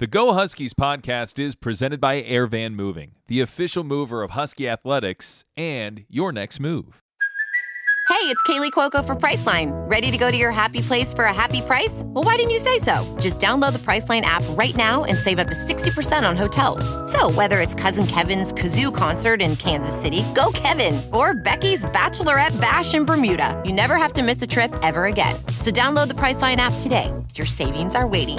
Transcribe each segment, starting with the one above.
The Go Huskies podcast is presented by Airvan Moving, the official mover of Husky Athletics and your next move. Hey, it's Kaley Cuoco for Priceline. Ready to go to your happy place for a happy price? Well, why didn't you say so? Just download the Priceline app right now and save up to 60% on hotels. So, whether it's Cousin Kevin's Kazoo concert in Kansas City, go Kevin, or Becky's Bachelorette Bash in Bermuda, you never have to miss a trip ever again. So, download the Priceline app today. Your savings are waiting.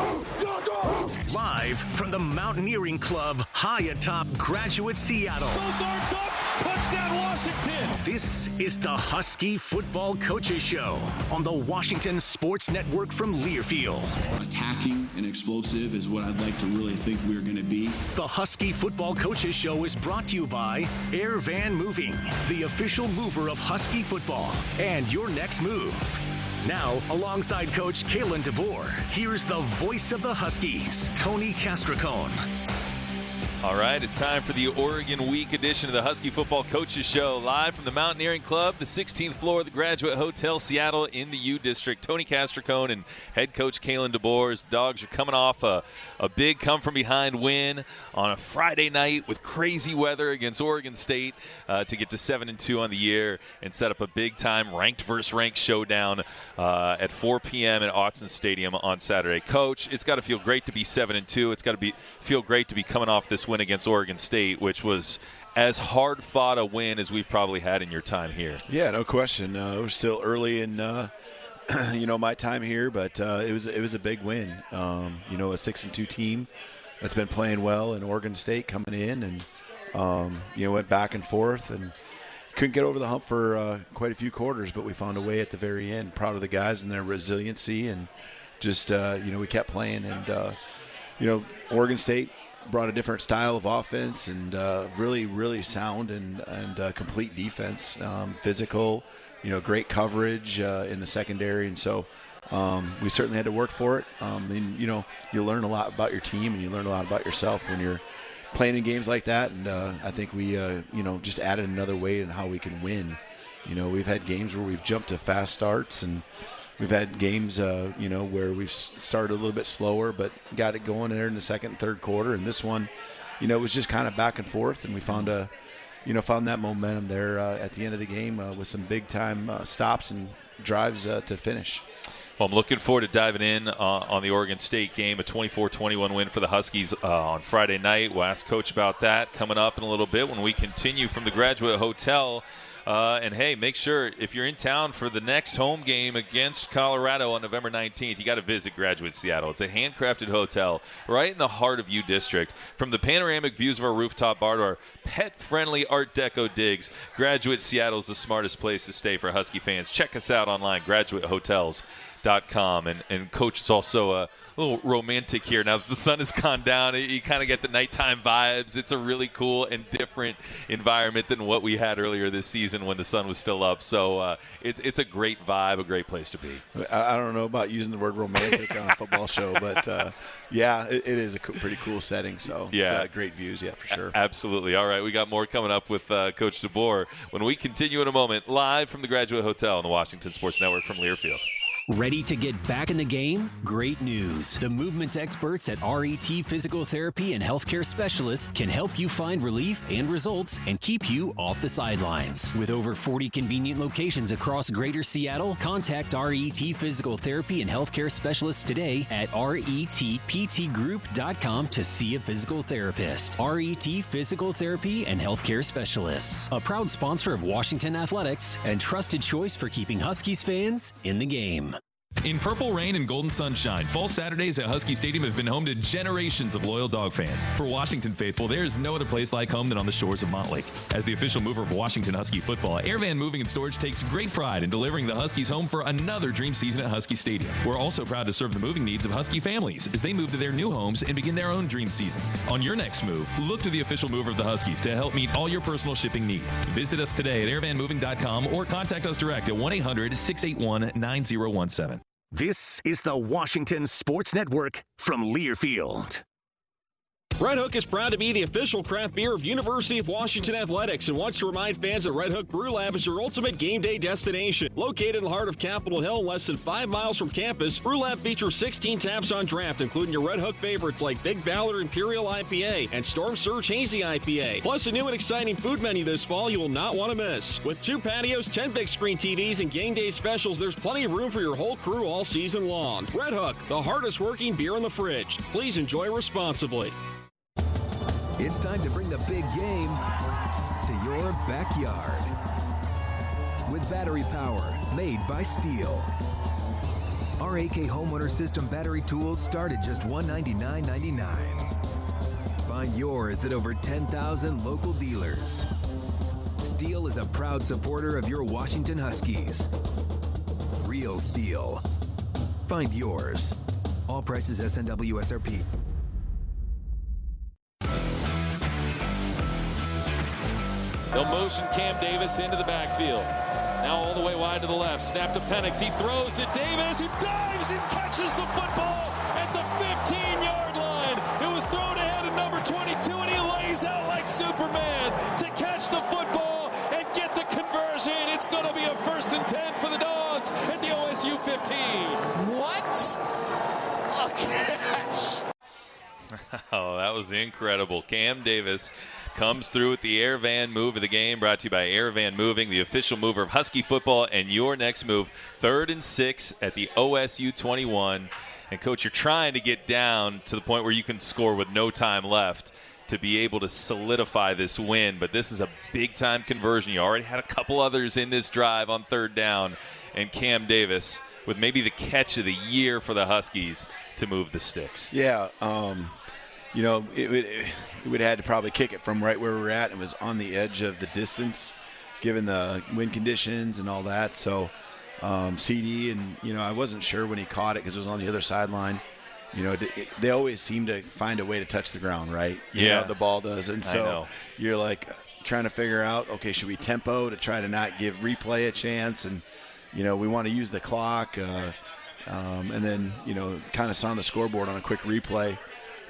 Live from the Mountaineering Club, high atop Graduate Seattle. Both arms up, touchdown Washington. This is the Husky Football Coaches Show on the Washington Sports Network from Learfield. Attacking and explosive is what I'd like to really think we're going to be. The Husky Football Coaches Show is brought to you by Air Van Moving, the official mover of Husky football, and your next move. Now, alongside Coach Kalen DeBoer, here's the voice of the Huskies, Tony Castricone. All right, it's time for the Oregon Week edition of the Husky Football Coaches Show, live from the Mountaineering Club, the 16th floor of the Graduate Hotel Seattle in the U District. Tony Castricone and head coach Kalen DeBoers. The Dogs are coming off a, a big come from behind win on a Friday night with crazy weather against Oregon State uh, to get to 7 and 2 on the year and set up a big time ranked versus ranked showdown uh, at 4 p.m. at Autzen Stadium on Saturday. Coach, it's got to feel great to be 7 and 2. It's got to be feel great to be coming off this win against Oregon State, which was as hard fought a win as we've probably had in your time here. Yeah, no question. Uh, we're still early in, uh, you know, my time here, but uh, it was it was a big win. Um, you know, a six and two team that's been playing well, and Oregon State coming in and um, you know went back and forth and couldn't get over the hump for uh, quite a few quarters, but we found a way at the very end. Proud of the guys and their resiliency, and just uh, you know we kept playing, and uh, you know Oregon State brought a different style of offense and uh, really, really sound and and uh, complete defense, um, physical, you know, great coverage uh, in the secondary, and so. Um, we certainly had to work for it. Um, and, you know, you learn a lot about your team and you learn a lot about yourself when you're playing in games like that. And uh, I think we, uh, you know, just added another way in how we can win. You know, we've had games where we've jumped to fast starts and We've had games, uh, you know, where we've started a little bit slower, but got it going there in the second and third quarter. And this one, you know, it was just kind of back and forth, and we found a, you know, found that momentum there uh, at the end of the game uh, with some big time uh, stops and drives uh, to finish. Well, I'm looking forward to diving in uh, on the Oregon State game, a 24-21 win for the Huskies uh, on Friday night. We'll ask Coach about that coming up in a little bit when we continue from the Graduate Hotel. Uh, and hey, make sure if you're in town for the next home game against Colorado on November 19th, you got to visit Graduate Seattle. It's a handcrafted hotel right in the heart of U District. From the panoramic views of our rooftop bar to our pet-friendly Art Deco digs, Graduate Seattle is the smartest place to stay for Husky fans. Check us out online, graduatehotels.com com and, and coach is also a little romantic here now the sun has gone down you kind of get the nighttime vibes it's a really cool and different environment than what we had earlier this season when the sun was still up so uh, it, it's a great vibe a great place to be I, I don't know about using the word romantic on a football show but uh, yeah it, it is a co- pretty cool setting so Yeah. uh, great views yeah for sure Absolutely. All right, we got more coming up with uh, Coach DeBoer when we continue in a moment, live from the Graduate Hotel on the Washington Sports Network from Learfield. Ready to get back in the game? Great news. The movement experts at RET Physical Therapy and Healthcare Specialists can help you find relief and results and keep you off the sidelines. With over 40 convenient locations across greater Seattle, contact RET Physical Therapy and Healthcare Specialists today at retptgroup.com to see a physical therapist. RET Physical Therapy and Healthcare Specialists, a proud sponsor of Washington Athletics and trusted choice for keeping Huskies fans in the game. In purple rain and golden sunshine, fall Saturdays at Husky Stadium have been home to generations of loyal dog fans. For Washington faithful, there is no other place like home than on the shores of Montlake. As the official mover of Washington Husky football, Airvan Moving and Storage takes great pride in delivering the Huskies home for another dream season at Husky Stadium. We're also proud to serve the moving needs of Husky families as they move to their new homes and begin their own dream seasons. On your next move, look to the official mover of the Huskies to help meet all your personal shipping needs. Visit us today at airvanmoving.com or contact us direct at 1 800 681 9017. This is the Washington Sports Network from Learfield. Red Hook is proud to be the official craft beer of University of Washington Athletics and wants to remind fans that Red Hook Brew Lab is your ultimate game day destination. Located in the heart of Capitol Hill, less than five miles from campus, Brew Lab features 16 taps on draft, including your Red Hook favorites like Big Ballard Imperial IPA and Storm Surge Hazy IPA. Plus, a new and exciting food menu this fall you will not want to miss. With two patios, 10 big screen TVs, and game day specials, there's plenty of room for your whole crew all season long. Red Hook, the hardest working beer in the fridge. Please enjoy responsibly. It's time to bring the big game to your backyard. With battery power made by STIHL. RAK Homeowner System battery tools start at just $199.99. Find yours at over 10,000 local dealers. STIHL is a proud supporter of your Washington Huskies. Real STIHL. Find yours. All prices SNW SRP. They'll motion Cam Davis into the backfield. Now all the way wide to the left. Snap to Penix. He throws to Davis, who dives and catches the football at the 15 yard line. It was thrown ahead of number 22, and he lays out like Superman to catch the football and get the conversion. It's going to be a first and 10 for the Dogs at the OSU 15. What? A catch! Oh, that was incredible. Cam Davis comes through with the Air Van move of the game, brought to you by Air Van Moving, the official mover of Husky football. And your next move, third and six at the OSU 21. And, coach, you're trying to get down to the point where you can score with no time left to be able to solidify this win. But this is a big time conversion. You already had a couple others in this drive on third down. And Cam Davis, with maybe the catch of the year for the Huskies, to move the sticks. Yeah, um, you know, it would it would had to probably kick it from right where we were at. It was on the edge of the distance, given the wind conditions and all that. So, um, CD and you know, I wasn't sure when he caught it because it was on the other sideline. You know, it- they always seem to find a way to touch the ground, right? You Yeah. know, the ball does, and so you're like trying to figure out, okay, should we tempo to try to not give replay a chance, and you know, we want to use the clock. Uh, um, and then, you know, kind of saw on the scoreboard on a quick replay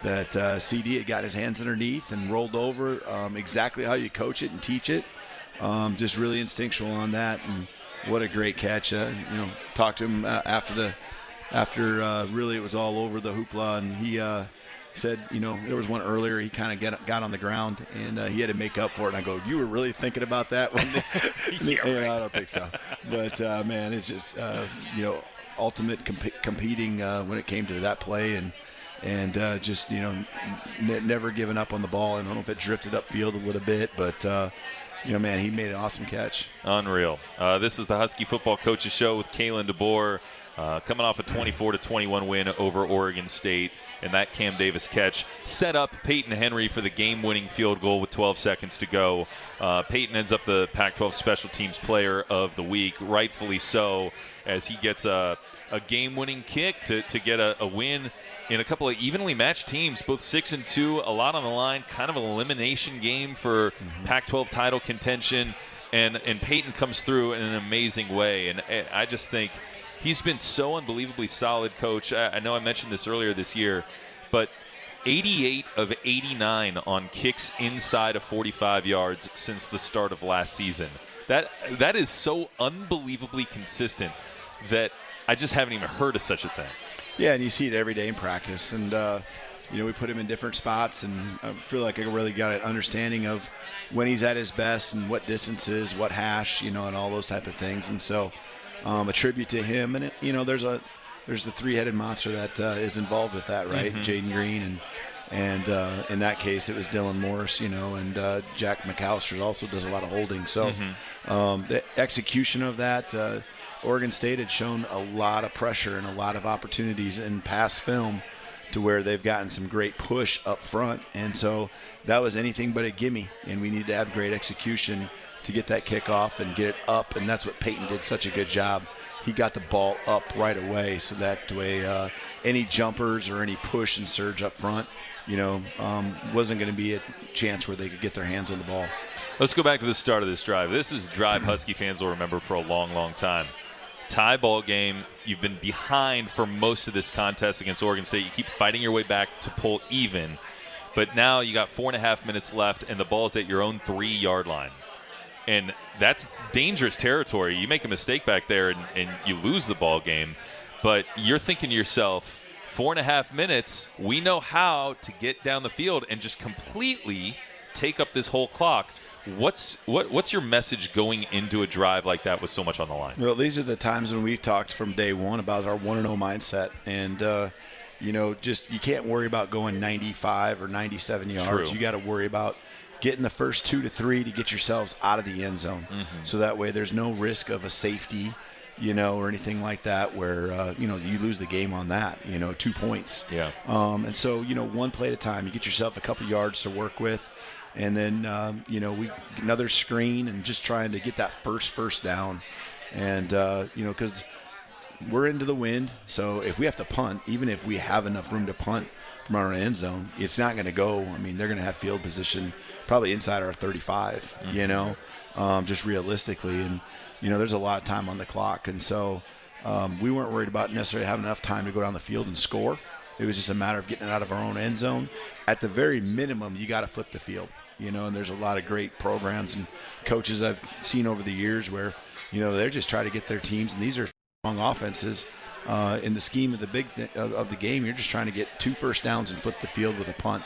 that uh, CD had got his hands underneath and rolled over um, exactly how you coach it and teach it. Um, just really instinctual on that. And what a great catch. Uh, you know, talked to him uh, after the, after uh, really it was all over the hoopla. And he uh, said, you know, there was one earlier he kind of get, got on the ground and uh, he had to make up for it. And I go, you were really thinking about that? When Yeah, right. I don't think so. But uh, man, it's just uh, you know ultimate comp- competing uh, when it came to that play and and uh, just you know n- never giving up on the ball. And I don't know if it drifted upfield a little bit, but uh, you know, man, he made an awesome catch. Unreal. Uh, this is the Husky Football Coaches Show with Kalen DeBoer. Uh, coming off a 24 to 21 win over Oregon State, and that Cam Davis catch set up Peyton Henry for the game-winning field goal with 12 seconds to go. Uh, Peyton ends up the Pac-12 Special Teams Player of the Week, rightfully so. As he gets a, a game-winning kick to, to get a, a win in a couple of evenly matched teams, both six and two, a lot on the line, kind of an elimination game for Mm-hmm. Pac-12 title contention, and and Peyton comes through in an amazing way, and I- I just think he's been so unbelievably solid, coach. I, I know I mentioned this earlier this year, but 88 of 89 on kicks inside of 45 yards since the start of last season. That that is so unbelievably consistent that I just haven't even heard of such a thing. Yeah, and you see it every day in practice, and uh, you know we put him in different spots, and I feel like I really got an understanding of when he's at his best and what distances, what hash, you know, and all those type of things. And so, um, a tribute to him, and it, you know, there's a there's the three-headed monster that uh, is involved with that, right? Mhm. Jaden Green and. And uh, in that case, it was Dylan Morris, you know, and uh, Jack McCallister also does a lot of holding. So Mhm. um, the execution of that, uh, Oregon State had shown a lot of pressure and a lot of opportunities in past film to where they've gotten some great push up front. And so that was anything but a gimme. And we need to have great execution to get that kick off and get it up. And that's what Peyton did such a good job. He got the ball up right away so that way uh, any jumpers or any push and surge up front, you know, um, wasn't going to be a chance where they could get their hands on the ball. Let's go back to the start of this drive. This is a drive Husky fans will remember for a long, long time. Tie ball game. You've been behind for most of this contest against Oregon State. You keep fighting your way back to pull even, but now you got four and a half minutes left, and the ball's at your own three yard line. And that's dangerous territory. You make a mistake back there and, and you lose the ball game. But you're thinking to yourself, four and a half minutes, we know how to get down the field and just completely take up this whole clock. What's what what's your message going into a drive like that with so much on the line? Well, these are the times when we've talked from day one about our one and zero mindset, and uh, you know, just you can't worry about going 95 or 97 yards. True. You got to worry about getting the first two to three to get yourselves out of the end zone, Mhm. so that way there's no risk of a safety, you know, or anything like that where uh, you know you lose the game on that. You know, two points. Yeah. Um, and so, you know, one play at a time, you get yourself a couple yards to work with. And then, um, you know, we another screen and just trying to get that first first down. And, uh, you know, because we're into the wind. So if we have to punt, even if we have enough room to punt from our end zone, it's not going to go. I mean, they're going to have field position probably inside our 35, you Mhm. know, um, just realistically. And, you know, there's a lot of time on the clock. And so um, we weren't worried about necessarily having enough time to go down the field and score. It was just a matter of getting it out of our own end zone. At the very minimum, you got to flip the field, you know. And there's a lot of great programs and coaches I've seen over the years where, you know, they're just trying to get their teams, and these are strong offenses. Uh, in the scheme of the big th- of, of the game, you're just trying to get two first downs and flip the field with a punt.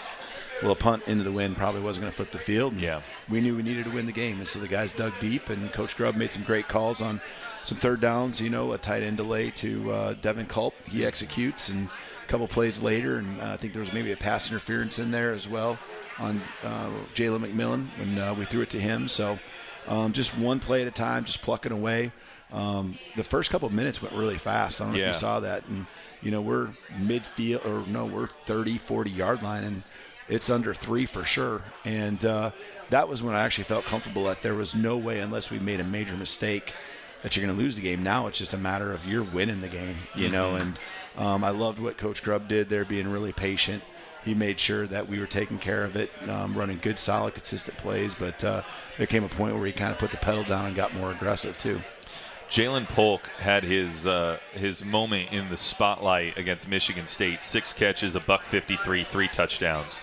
Well, a punt into the wind probably wasn't going to flip the field. and Yeah. we knew we needed to win the game, and so the guys dug deep, and Coach Grubb made some great calls on some third downs. You know, a tight end delay to uh, Devin Culp, he executes, and a couple plays later, and uh, I think there was maybe a pass interference in there as well on uh, Jalen McMillan when uh, we threw it to him. So um, just one play at a time, just plucking away. Um, the first couple of minutes went really fast. I don't know Yeah. if you saw that, and you know we're midfield or no, we're 30, 40 yard line, and it's under three for sure. And uh, that was when I actually felt comfortable that there was no way, unless we made a major mistake, that you're going to lose the game. Now it's just a matter of you're winning the game, you know. Mhm. And um, I loved what Coach Grubb did there, being really patient. He made sure that we were taking care of it, um, running good, solid, consistent plays. But uh, there came a point where he kind of put the pedal down and got more aggressive too. Ja'Lynn Polk had his uh, his moment in the spotlight against Michigan State. Six catches, a buck fifty-three, three touchdowns,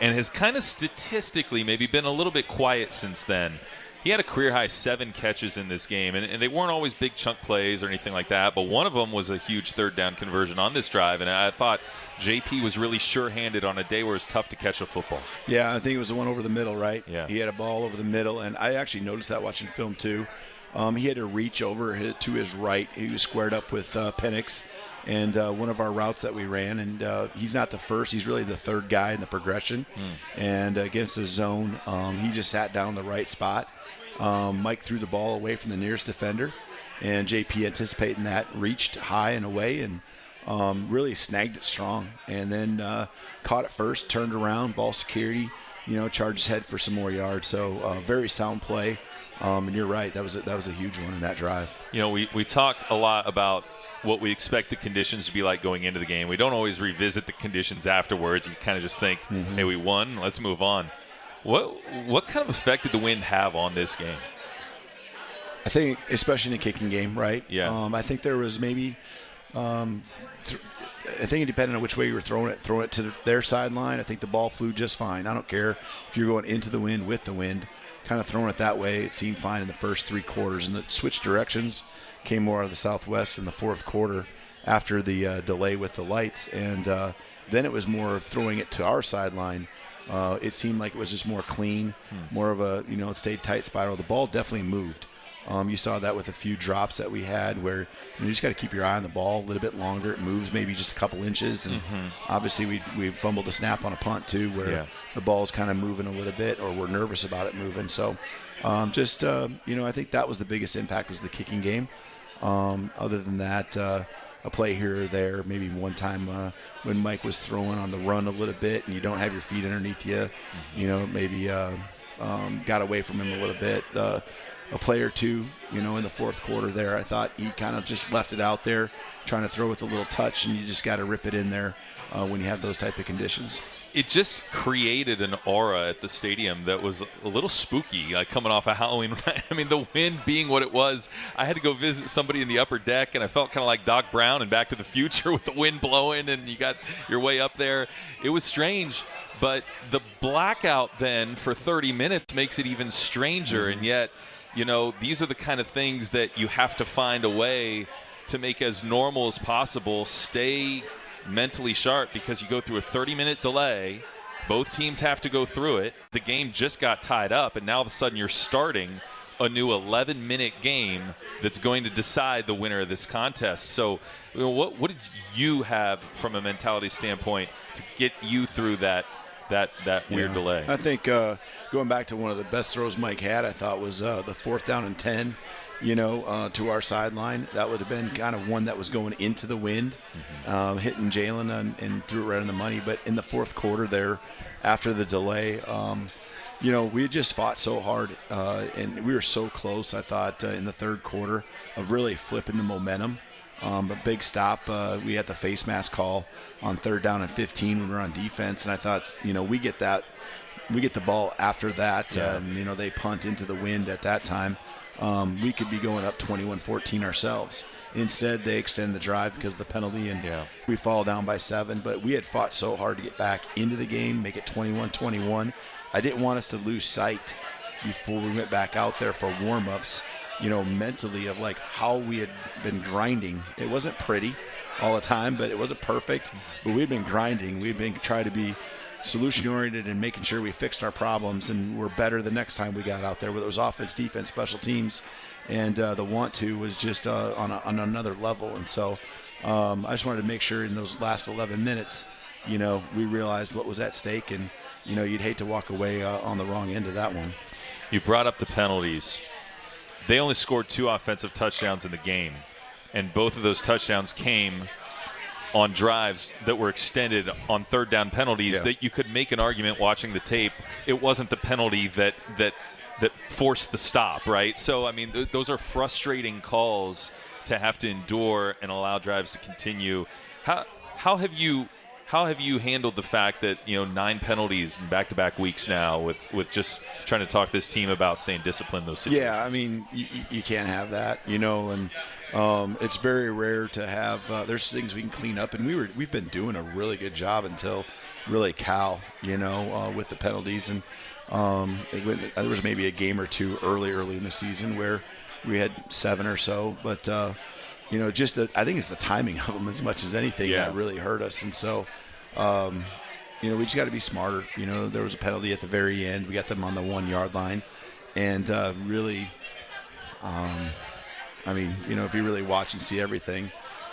and has kind of statistically maybe been a little bit quiet since then. He had a career high seven catches in this game, and, and they weren't always big chunk plays or anything like that. But one of them was a huge third down conversion on this drive, and I thought JP was really sure-handed on a day where it's tough to catch a football. Yeah, I think it was the one over the middle, right? Yeah. He had a ball over the middle, and I actually noticed that watching film too. Um, he had to reach over to his right. He was squared up with uh, Penix, and uh, one of our routes that we ran. And uh, he's not the first; he's really the third guy in the progression. And against the zone, um, he just sat down in the right spot. Um, Mike threw the ball away from the nearest defender, and JP anticipating that reached high and away and um, really snagged it strong, and then uh, caught it first, turned around, ball security, you know, charged his head for some more yards. So uh, very sound play. Um, and you're right, that was a, that was a huge one in that drive. You know, we, we talk a lot about what we expect the conditions to be like going into the game. We don't always revisit the conditions afterwards. You kind of just think, Mm-hmm. hey, we won, let's move on. What what kind of effect did the wind have on this game? I think, especially in a kicking game, right? Yeah. Um, I think there was maybe, um, th- I think it depended on which way you were throwing it. Throwing it to their sideline, I think the ball flew just fine. I don't care if you're going into the wind with the wind, kind of throwing it that way. It seemed fine in the first three quarters, and it switched directions came more out of the southwest in the fourth quarter after the uh, delay with the lights, and uh, then it was more throwing it to our sideline. Uh, it seemed like it was just more clean, more of a you know it stayed tight spiral. The ball definitely moved. Um, you saw that with a few drops that we had, where you, know, you just got to keep your eye on the ball a little bit longer. It moves maybe just a couple inches, and Mhm. obviously we we fumbled the snap on a punt too, where Yeah. the ball's kind of moving a little bit, or we're nervous about it moving. So, um, just uh, you know, I think that was the biggest impact was the kicking game. Um, other than that, uh, a play here or there, maybe one time uh, when Mike was throwing on the run a little bit, and you don't have your feet underneath you, you know, maybe uh, um, got away from him a little bit. Uh, a play or two, you know, in the fourth quarter there, I thought he kind of just left it out there, trying to throw with a little touch, and you just got to rip it in there uh, when you have those type of conditions. It just created an aura at the stadium that was a little spooky, like coming off a Halloween. I mean, the wind being what it was, I had to go visit somebody in the upper deck, and I felt kind of like Doc Brown in Back to the Future with the wind blowing, and you got your way up there. It was strange, but the blackout then for 30 minutes makes it even stranger, and mm-hmm. yet, you know, these are the kind of things that you have to find a way to make as normal as possible. Stay mentally sharp because you go through a 30 minute delay. Both teams have to go through it. The game just got tied up, and now all of a sudden you're starting a new 11 minute game that's going to decide the winner of this contest. So, you know, what what did you have from a mentality standpoint to get you through that that that weird Yeah. delay? I think uh, going back to one of the best throws Mike had, I thought was uh, the fourth down and ten. You know, uh, to our sideline, that would have been kind of one that was going into the wind, um, hitting Jalen and, and threw it right in the money. But in the fourth quarter, there, after the delay, um, you know, we just fought so hard, uh, and we were so close. I thought uh, in the third quarter of really flipping the momentum. Um, a big stop. Uh, we had the face mask call on third down and 15 when we were on defense, and I thought, you know, we get that, we get the ball after that, Yeah. uh, and you know they punt into the wind at that time. Um, we could be going up 21-14 ourselves. Instead, they extend the drive because of the penalty, and we fall down by seven. But we had fought so hard to get back into the game, make it 21-21. I didn't want us to lose sight before we went back out there for warm-ups you know, mentally of like how we had been grinding. It wasn't pretty all the time, but it wasn't perfect. But we'd been grinding. We'd been trying to be solution oriented and making sure we fixed our problems and we're better the next time we got out there, whether it was offense, defense, special teams. And uh, the want to was just uh, on, a, on another level. And so um, I just wanted to make sure in those last 11 minutes, you know, we realized what was at stake. And, you know, you'd hate to walk away uh, on the wrong end of that one. You brought up the penalties. They only scored two offensive touchdowns in the game, and both of those touchdowns came on drives that were extended on third down penalties Yeah. that you could make an argument watching the tape. It wasn't the penalty that that that forced the stop right? So i mean th- those are frustrating calls to have to endure and allow drives to continue. How how have you how have you handled the fact that you know nine penalties in back-to-back weeks now with with just trying to talk this team about staying disciplined in those situations Yeah, I mean, you, you- you can't have that, you know, and um, it's very rare to have. Uh, there's things we can clean up, and we were we've been doing a really good job until really Cal, you know, uh, with the penalties, and um, it went, there was maybe a game or two early, early in the season where we had seven or so, but uh, you know, just the, I think it's the timing of them as much as anything Yeah. that really hurt us, and so. Um, you know, we just got to be smarter. You know, there was a penalty at the very end. We got them on the one yard line, and uh, really, um, I mean, you know, if you really watch and see everything,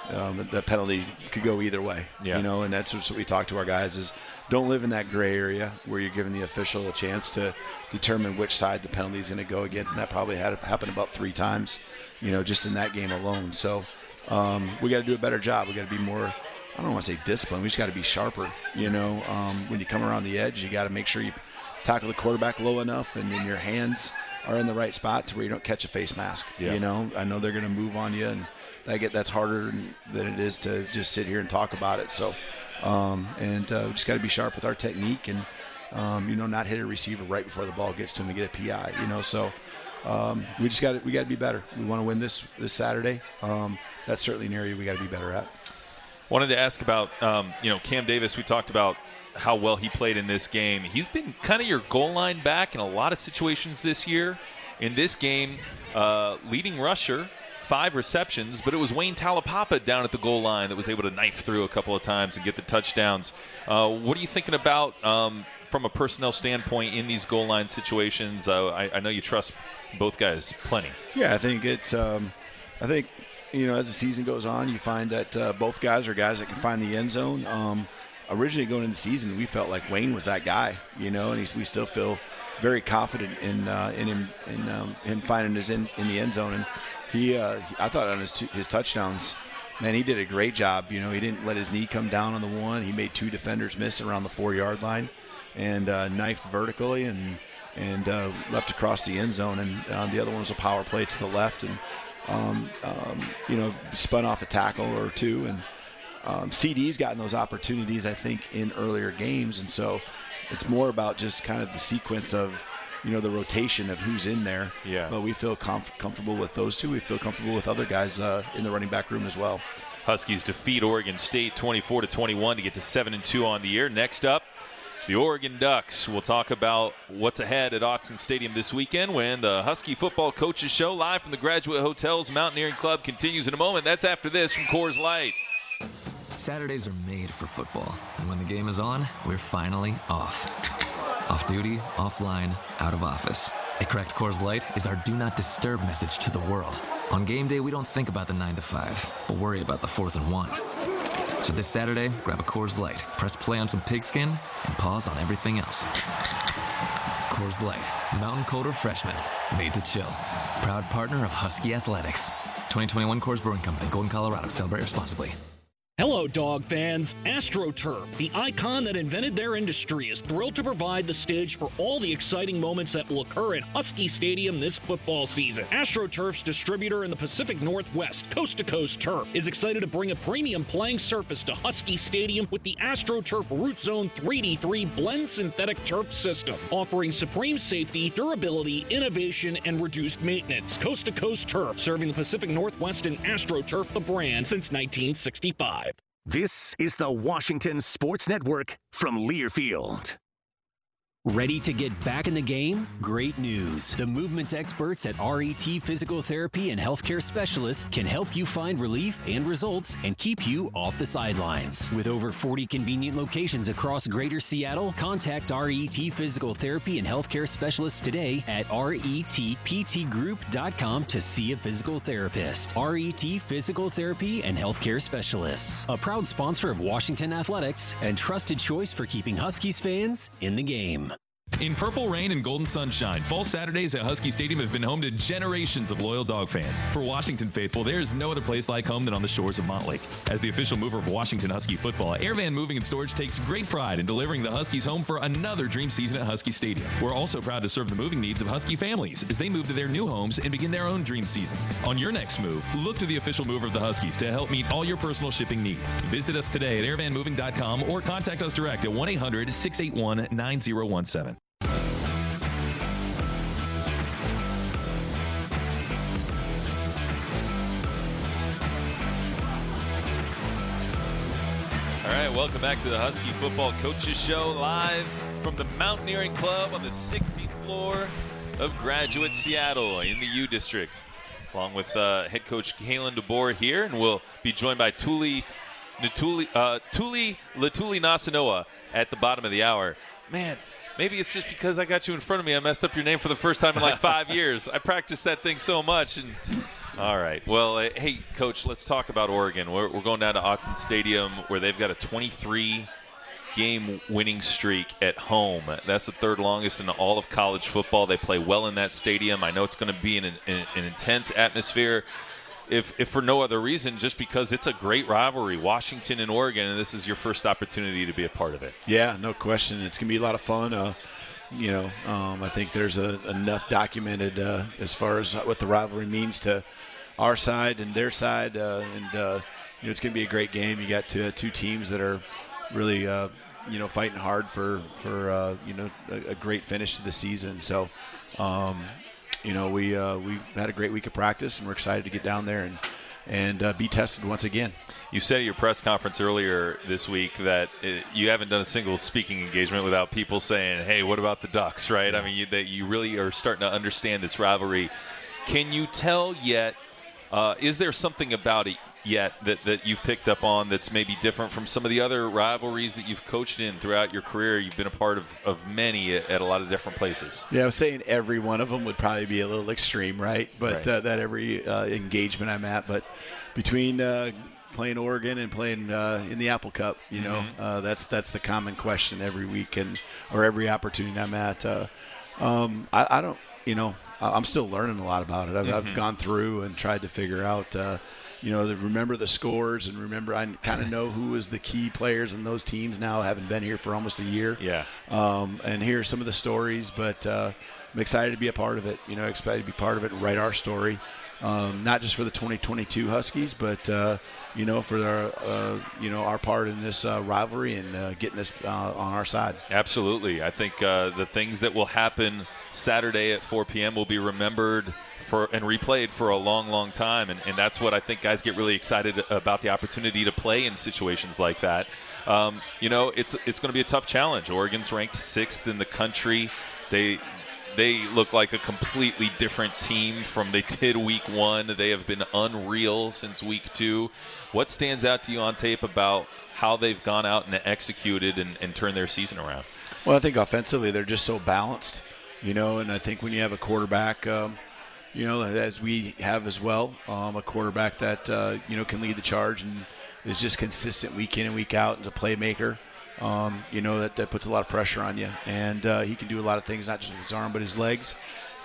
um, the penalty could go either way. Yeah. You know, and that's what we talk to our guys is don't live in that gray area where you're giving the official a chance to determine which side the penalty is going to go against, and that probably had happened about three times. You know, just in that game alone. So um, we got to do a better job. We got to be more. I don't want to say discipline. We just got to be sharper. You know, um, when you come around the edge, you got to make sure you tackle the quarterback low enough and in your hands are in the right spot to where you don't catch a face mask. Yeah. You know, I know they're going to move on you, and I get that's harder than it is to just sit here and talk about it. So, um, and uh, we just got to be sharp with our technique and um, you know not hit a receiver right before the ball gets to him to get a PI. You know, so. Um, we just got we got to be better. We want to win this this Saturday. Um, that's certainly an area we got to be better at. Wanted to ask about, um, you know, Cam Davis. We talked about how well he played in this game. He's been kind of your goal line back in a lot of situations this year. In this game, uh, leading rusher, five receptions, but it was Wayne Taulapapa down at the goal line that was able to knife through a couple of times and get the touchdowns. Uh, what are you thinking about um, from a personnel standpoint in these goal line situations? Uh, I, I, know you trust both guys plenty. Yeah, I think it's. Um, I think you know as the season goes on, you find that uh, both guys are guys that can find the end zone. Um, originally going into the season, we felt like Wayne was that guy, you know, and he's, we still feel very confident in uh, in him in um, him finding his in, in the end zone. And he, uh, I thought on his two, his touchdowns, man, he did a great job. You know, he didn't let his knee come down on the one. He made two defenders miss around the four yard line, and uh, knifed vertically and and uh, leapt across the end zone. And uh, the other one was a power play to the left, and um, um, you know, spun off a tackle or two. And um, CD's gotten those opportunities, I think, in earlier games, and so it's more about just kind of the sequence of you know the rotation of who's in there. Yeah. But we feel comf- comfortable with those two. We feel comfortable with other guys uh, in the running back room as well. Huskies defeat Oregon State 24 to 21 to get to 7 and 2 on the year. Next up, the Oregon Ducks. We'll talk about what's ahead at Autzen Stadium this weekend when the Husky Football Coaches Show live from the Graduate Hotels Mountaineering Club continues in a moment. That's after this from Coors Light. Saturdays are made for football, and when the game is on, we're finally off. Off duty, offline, out of office. A cracked Coors Light is our do not disturb message to the world. On game day, we don't think about the 9 to 5, but worry about the 4th and 1. So this Saturday, grab a Coors Light, press play on some pigskin, and pause on everything else. Coors Light, mountain cold refreshments, made to chill. Proud partner of Husky Athletics. 2021 Coors Brewing Company, Golden, Colorado. Celebrate responsibly. Hello, dog fans. AstroTurf, the icon that invented their industry, is thrilled to provide the stage for all the exciting moments that will occur at Husky Stadium this football season. AstroTurf's distributor in the Pacific Northwest, Coast to Coast Turf, is excited to bring a premium playing surface to Husky Stadium with the AstroTurf Root Zone 3D3 blend synthetic turf system, offering supreme safety, durability, innovation, and reduced maintenance. Coast to Coast Turf, serving the Pacific Northwest and AstroTurf, the brand since 1965. This is the Washington Sports Network from Learfield. Ready to get back in the game? Great news. The movement experts at RET Physical Therapy and Healthcare Specialists can help you find relief and results and keep you off the sidelines. With over 40 convenient locations across greater Seattle, contact RET Physical Therapy and Healthcare Specialists today at retptgroup.com to see a physical therapist. RET Physical Therapy and Healthcare Specialists, a proud sponsor of Washington Athletics and trusted choice for keeping Huskies fans in the game. In purple rain and golden sunshine, fall Saturdays at Husky Stadium have been home to generations of loyal dog fans. For Washington faithful, there is no other place like home than on the shores of Montlake. As the official mover of Washington Husky football, Airvan Moving and Storage takes great pride in delivering the Huskies home for another dream season at Husky Stadium. We're also proud to serve the moving needs of Husky families as they move to their new homes and begin their own dream seasons. On your next move, look to the official mover of the Huskies to help meet all your personal shipping needs. Visit us today at airvanmoving.com or contact us direct at 1 800 681 9017. Right, welcome back to the Husky Football Coaches Show live from the Mountaineering Club on the 16th floor of Graduate Seattle in the U District. Along with uh, head coach Kalen DeBoer here, and we'll be joined by Tuli, Natuli, uh, Tuli Latuli Nasanoa at the bottom of the hour. Man, maybe it's just because I got you in front of me. I messed up your name for the first time in like five years. I practiced that thing so much, and all right. Well, uh, hey, Coach, let's talk about Oregon. We're, we're going down to Autzen Stadium where they've got a 23 game winning streak at home. That's the third longest in all of college football. They play well in that stadium. I know it's going to be an, an, an intense atmosphere. If, if for no other reason, just because it's a great rivalry, Washington and Oregon, and this is your first opportunity to be a part of it. Yeah, no question. It's going to be a lot of fun. Uh, You know, um, I think there's a, enough documented uh, as far as what the rivalry means to our side and their side, uh, and uh, you know it's going to be a great game. You got two, two teams that are really uh, you know fighting hard for for uh, you know a, a, great finish to the season. So. Um, you know, we uh, we've had a great week of practice, and we're excited to get down there and and uh, be tested once again. You said at your press conference earlier this week that it, you haven't done a single speaking engagement without people saying, "Hey, what about the Ducks?" Right? Yeah. I mean, you, that you really are starting to understand this rivalry. Can you tell yet? Uh, is there something about it yet that, that you've picked up on that's maybe different from some of the other rivalries that you've coached in throughout your career? You've been a part of, of many at, at a lot of different places. Yeah, I was saying every one of them would probably be a little extreme, right? But right. Uh, that every uh, engagement I'm at, but between uh, playing Oregon and playing uh, in the Apple Cup. You know, mm-hmm. uh, that's that's the common question every week and or every opportunity I'm at. Uh, um, I, I, don't, you know, I'm still learning a lot about it. I've, mm-hmm. I've gone through and tried to figure out. You know, the, remember the scores and remember I kind of know who was the key players in those teams now, having been here for almost a year. Yeah. Um, and hear some of the stories, but uh, I'm excited to be a part of it. You know, excited to be part of it and write our story um, not just for the 2022 Huskies, but uh, you know for our uh, you know our part in this uh, rivalry and uh, getting this uh, on our side. Absolutely, I think uh, the things that will happen Saturday at 4 p.m. will be remembered. For, and replayed for a long, long time. And, and that's what I think guys get really excited about the opportunity to play in situations like that. Um, you know, it's it's going to be a tough challenge. Oregon's ranked sixth in the country. They they look like a completely different team from they did week one. They have been unreal since week two. What stands out to you on tape about how they've gone out and executed and, and turned their season around? Well, I think offensively they're just so balanced, you know, and I think when you have a quarterback, um, you know, as we have as well, um, a quarterback that, uh, you know, can lead the charge and is just consistent week in and week out as a playmaker um, you know that, that puts a lot of pressure on you. And uh, he can do a lot of things, not just with his arm, but his legs.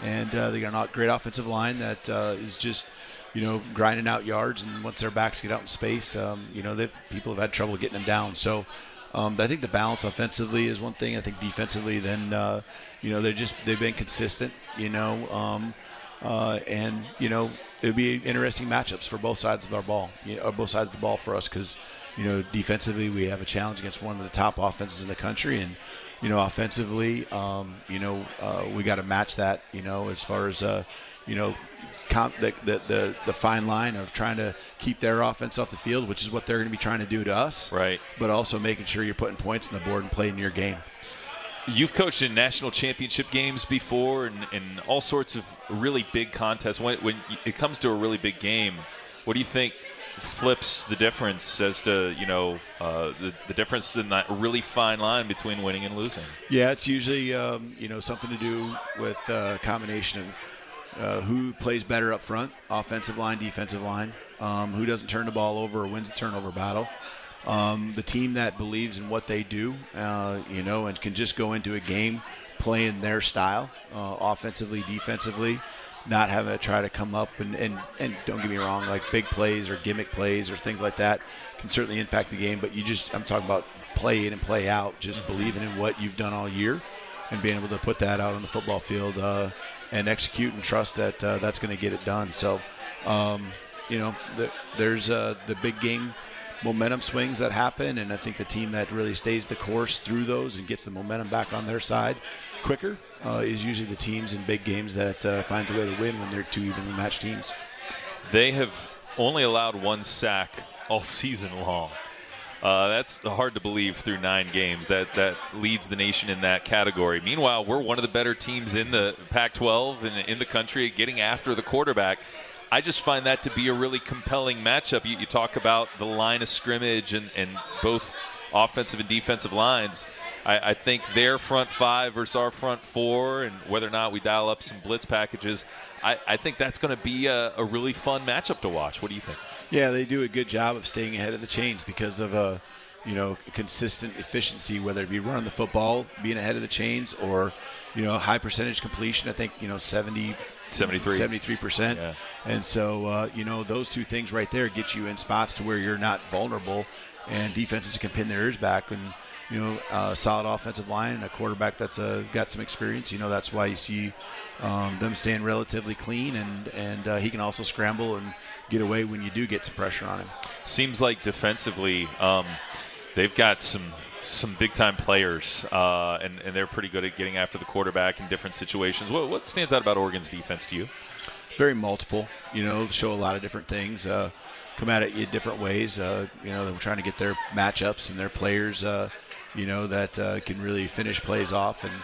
And uh, they got a great offensive line that uh, is just, you know, grinding out yards. And once their backs get out in space, um, you know, that people have had trouble getting them down. So um, I think the balance offensively is one thing. I think defensively, then, uh, you know, they're just they've been consistent. You know, um, uh, and you know, it would be interesting matchups for both sides of our ball, you know, both sides of the ball for us because you know, defensively we have a challenge against one of the top offenses in the country, and you know, offensively, um, you know, uh, we got to match that. You know, as far as uh, you know, comp, the, the, the the fine line of trying to keep their offense off the field, which is what they're going to be trying to do to us. Right. But also making sure you're putting points on the board and playing your game. You've coached in national championship games before and, and all sorts of really big contests. When, when it comes to a really big game, what do you think flips the difference as to you know uh, the, the difference in that really fine line between winning and losing. Yeah, it's usually um, you know something to do with a combination of uh, who plays better up front, offensive line, defensive line, um, who doesn't turn the ball over or wins the turnover battle. Um, the team that believes in what they do, uh, you know, and can just go into a game playing their style, uh, offensively, defensively not having to try to come up and, and, and don't get me wrong, like big plays or gimmick plays or things like that can certainly impact the game. But you just, I'm talking about play in and play out, just mm-hmm. believing in what you've done all year and being able to put that out on the football field uh, and execute and trust that uh, that's going to get it done. So, um, you know, the, there's uh, the big game momentum swings that happen, and I think the team that really stays the course through those and gets the momentum back on their side quicker uh, is usually the teams in big games that uh, finds a way to win when they're two evenly matched teams. They have only allowed one sack all season long. Uh, that's hard to believe through nine games. That that leads the nation in that category. Meanwhile, we're one of the better teams in the Pac-12 and in the country getting after the quarterback. I just find that to be a really compelling matchup. You, you talk about the line of scrimmage and, and both offensive and defensive lines. I, I, think their front five versus our front four, and whether or not we dial up some blitz packages, I, I think that's going to be a, a, really fun matchup to watch. What do you think? Yeah, they do a good job of staying ahead of the chains because of a uh, you know consistent efficiency, whether it be running the football, being ahead of the chains, or you know high percentage completion. I think you know 70 73. 73%. Yeah. And so, uh, you know, those two things right there get you in spots to where you're not vulnerable and defenses can pin their ears back. And, you know, a solid offensive line and a quarterback that's uh, got some experience. You know, that's why you see um, them staying relatively clean and, and uh, he can also scramble and get away when you do get some pressure on him. Seems like defensively, um, they've got some some big time players, uh, and, and they're pretty good at getting after the quarterback in different situations. What, what stands out about Oregon's defense to you? Very multiple, you know, show a lot of different things, uh, come at it different ways. Uh, you know, they're trying to get their matchups and their players, uh, you know, that uh, can really finish plays off and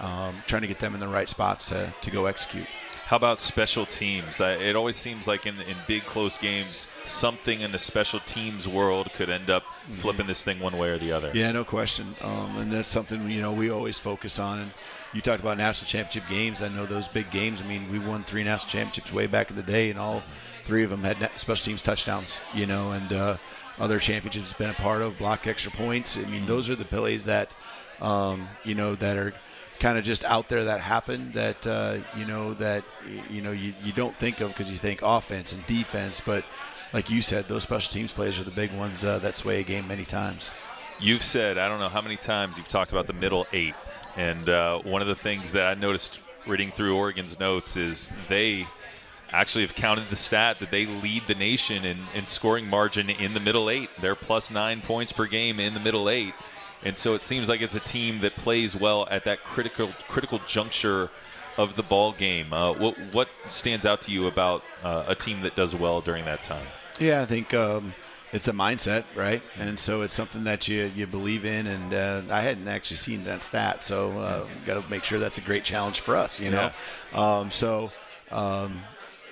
um, trying to get them in the right spots to, to go execute. How about special teams? Uh, it always seems like in, in big close games, something in the special teams world could end up flipping this thing one way or the other. Yeah, no question. Um, and that's something you know we always focus on. And you talked about national championship games. I know those big games. I mean, we won three national championships way back in the day, and all three of them had special teams touchdowns. You know, and uh, other championships been a part of block extra points. I mean, those are the plays that um, you know that are kind of just out there that happened that uh, you know that you know you, you don't think of because you think offense and defense, but like you said, those special teams plays are the big ones uh, that sway a game many times. You've said, I don't know how many times you've talked about the middle eight. And uh, one of the things that I noticed reading through Oregon's notes is they actually have counted the stat that they lead the nation in, in scoring margin in the middle eight. They're plus nine points per game in the middle eight. And so it seems like it's a team that plays well at that critical critical juncture of the ball game. Uh, what what stands out to you about uh, a team that does well during that time? Yeah, I think um, it's a mindset, right? And so it's something that you you believe in. And uh, I hadn't actually seen that stat, so uh, got to make sure that's a great challenge for us, you know. Um, so. Um,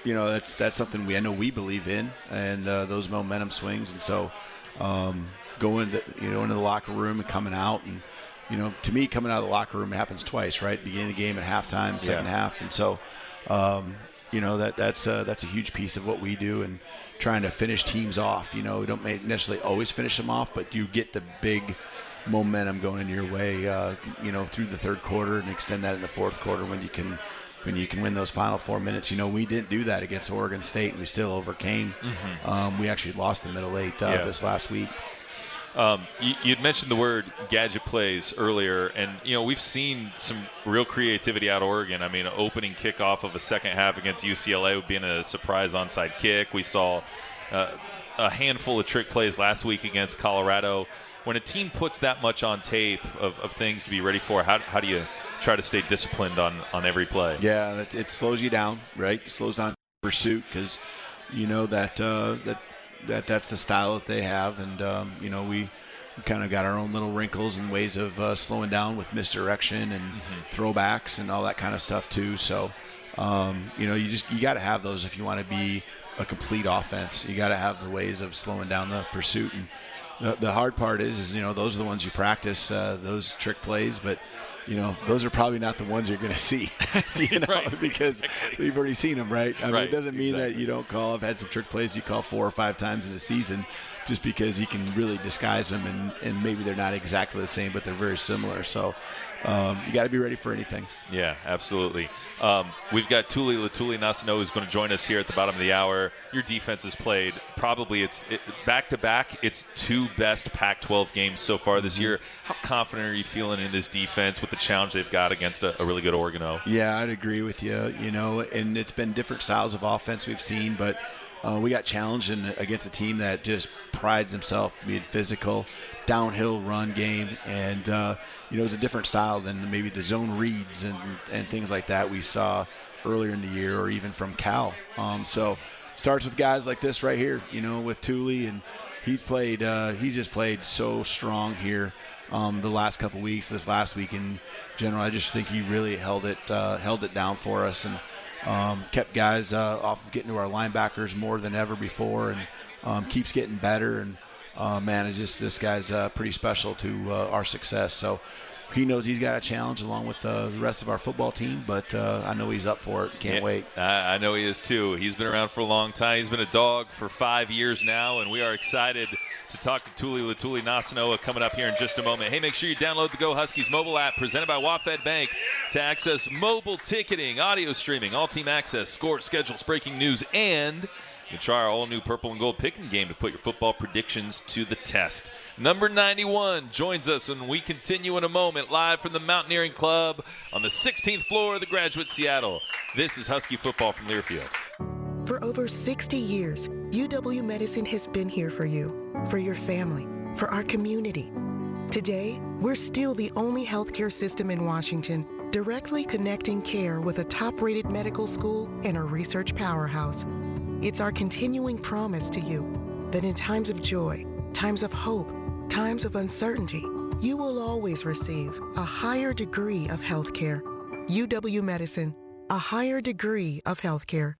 you know that's that's something we I know we believe in, and uh, those momentum swings, and so um, going to, you know into the locker room and coming out, and you know to me coming out of the locker room happens twice, right? Beginning of the game at halftime, second Yeah. half, and so um, you know that that's uh, that's a huge piece of what we do, and trying to finish teams off. You know, we don't necessarily always finish them off, but you get the big momentum going in your way. Uh, you know, through the third quarter and extend that in the fourth quarter when you can. When you can win those final four minutes, you know we didn't do that against Oregon State, and we still overcame. Mhm. Um, we actually lost the middle eight uh, Yeah. this last week. Um, you, you'd mentioned the word gadget plays earlier, and you know we've seen some real creativity out of Oregon. I mean, opening kickoff of a second half against UCLA would be a surprise onside kick. We saw uh, a handful of trick plays last week against Colorado. When a team puts that much on tape of, of things to be ready for, how, how do you try to stay disciplined on, on every play? Yeah, it, it slows you down, right? It slows down pursuit because you know that uh, that that that's the style that they have, and um, you know we, kind of got our own little wrinkles and ways of uh, slowing down with misdirection and throwbacks and all that kind of stuff too. So um, you know you just you got to have those if you want to be a complete offense. You got to have the ways of slowing down the pursuit and. The, the hard part is, is, you know, those are the ones you practice, uh, those trick plays, but, you know, those are probably not the ones you're going to see, you know, Right, because exactly. we've already seen them, right? I mean, Right, it doesn't mean that you don't call. I've had some trick plays you call four or five times in a season just because you can really disguise them and, and maybe they're not exactly the same, but they're very similar. So um, you got to be ready for anything. Yeah, absolutely. Um, we've got Tuli Letuligasenoa who's going to join us here at the bottom of the hour. Your defense has played probably it's back to back. It's two best Pac-12 games so far this year. How confident are you feeling in this defense with the challenge they've got against a, a really good Oregon O? Yeah, I'd agree with you. You know, and it's been different styles of offense we've seen, but uh, we got challenged in, against a team that just prides himself being physical, downhill run game, and uh, you know it's a different style than maybe the zone reads and and things like that we saw earlier in the year, or even from Cal. Um, so starts with guys like this right here, you know, with Tuli, and he's played. Uh, he's just played so strong here um, the last couple weeks. This last week in general, I just think he really held it uh, held it down for us and um, kept guys uh, off of getting to our linebackers more than ever before, and um, keeps getting better. And uh, man, it's just this guy's uh, pretty special to uh, our success. So he knows he's got a challenge along with uh, the rest of our football team, but uh, I know he's up for it. Can't Yeah, wait. I, I know he is too. He's been around for a long time. He's been a dog for five years now, and we are excited to talk to Tuli Letuligasenoa coming up here in just a moment. Hey, make sure you download the Go Huskies mobile app presented by WaFd Bank to access mobile ticketing, audio streaming, all team access, scores, schedules, breaking news, and you try our all new purple and gold picking game to put your football predictions to the test. Number 91 joins us, and we continue in a moment live from the Mountaineering Club on the 16th floor of the Graduate Seattle. This is Husky football from Learfield. For over 60 years, UW Medicine has been here for you, for your family, for our community. Today, we're still the only healthcare system in Washington directly connecting care with a top rated medical school and a research powerhouse. It's our continuing promise to you that in times of joy, times of hope, times of uncertainty, you will always receive a higher degree of healthcare. UW Medicine, a higher degree of healthcare.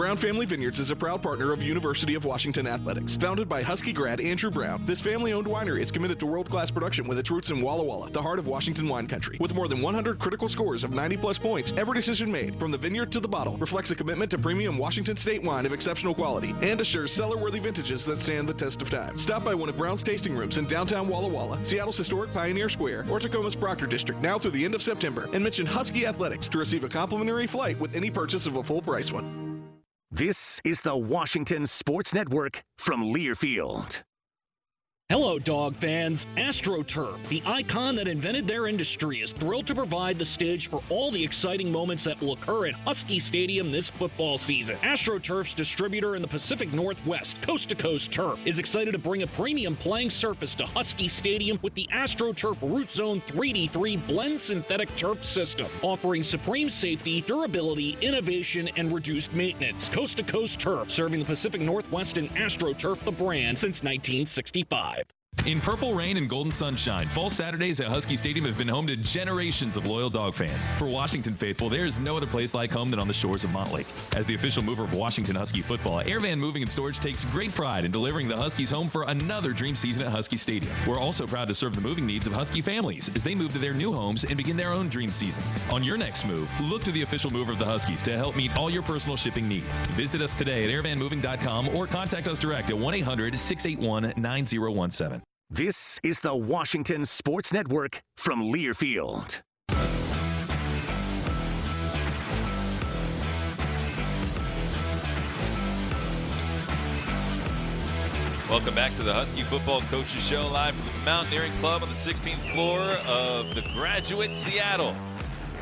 Brown Family Vineyards is a proud partner of University of Washington Athletics. Founded by Husky grad Andrew Brown, this family-owned winery is committed to world-class production with its roots in Walla Walla, the heart of Washington wine country. With more than 100 critical scores of 90-plus points, every decision made, from the vineyard to the bottle, reflects a commitment to premium Washington State wine of exceptional quality and assures cellar-worthy vintages that stand the test of time. Stop by one of Brown's tasting rooms in downtown Walla Walla, Seattle's historic Pioneer Square, or Tacoma's Proctor District now through the end of September, and mention Husky Athletics to receive a complimentary flight with any purchase of a full-price one. This is the Washington Sports Network from Learfield. Hello, dog fans. AstroTurf, the icon that invented their industry, is thrilled to provide the stage for all the exciting moments that will occur at Husky Stadium this football season. AstroTurf's distributor in the Pacific Northwest, Coast to Coast Turf, is excited to bring a premium playing surface to Husky Stadium with the AstroTurf Root Zone 3D3 blend synthetic turf system, offering supreme safety, durability, innovation, and reduced maintenance. Coast to Coast Turf, serving the Pacific Northwest and AstroTurf, the brand, since 1965. In purple rain and golden sunshine, fall Saturdays at Husky Stadium have been home to generations of loyal dog fans. For Washington faithful, there is no other place like home than on the shores of Montlake. As the official mover of Washington Husky football, Airvan Moving and Storage takes great pride in delivering the Huskies home for another dream season at Husky Stadium. We're also proud to serve the moving needs of Husky families as they move to their new homes and begin their own dream seasons. On your next move, look to the official mover of the Huskies to help meet all your personal shipping needs. Visit us today at airvanmoving.com or contact us direct at 1 800 681 9017. This is the Washington Sports Network from Learfield. Welcome back to the Husky Football Coaches Show, live from the Mountaineering Club on the 16th floor of the Graduate Seattle.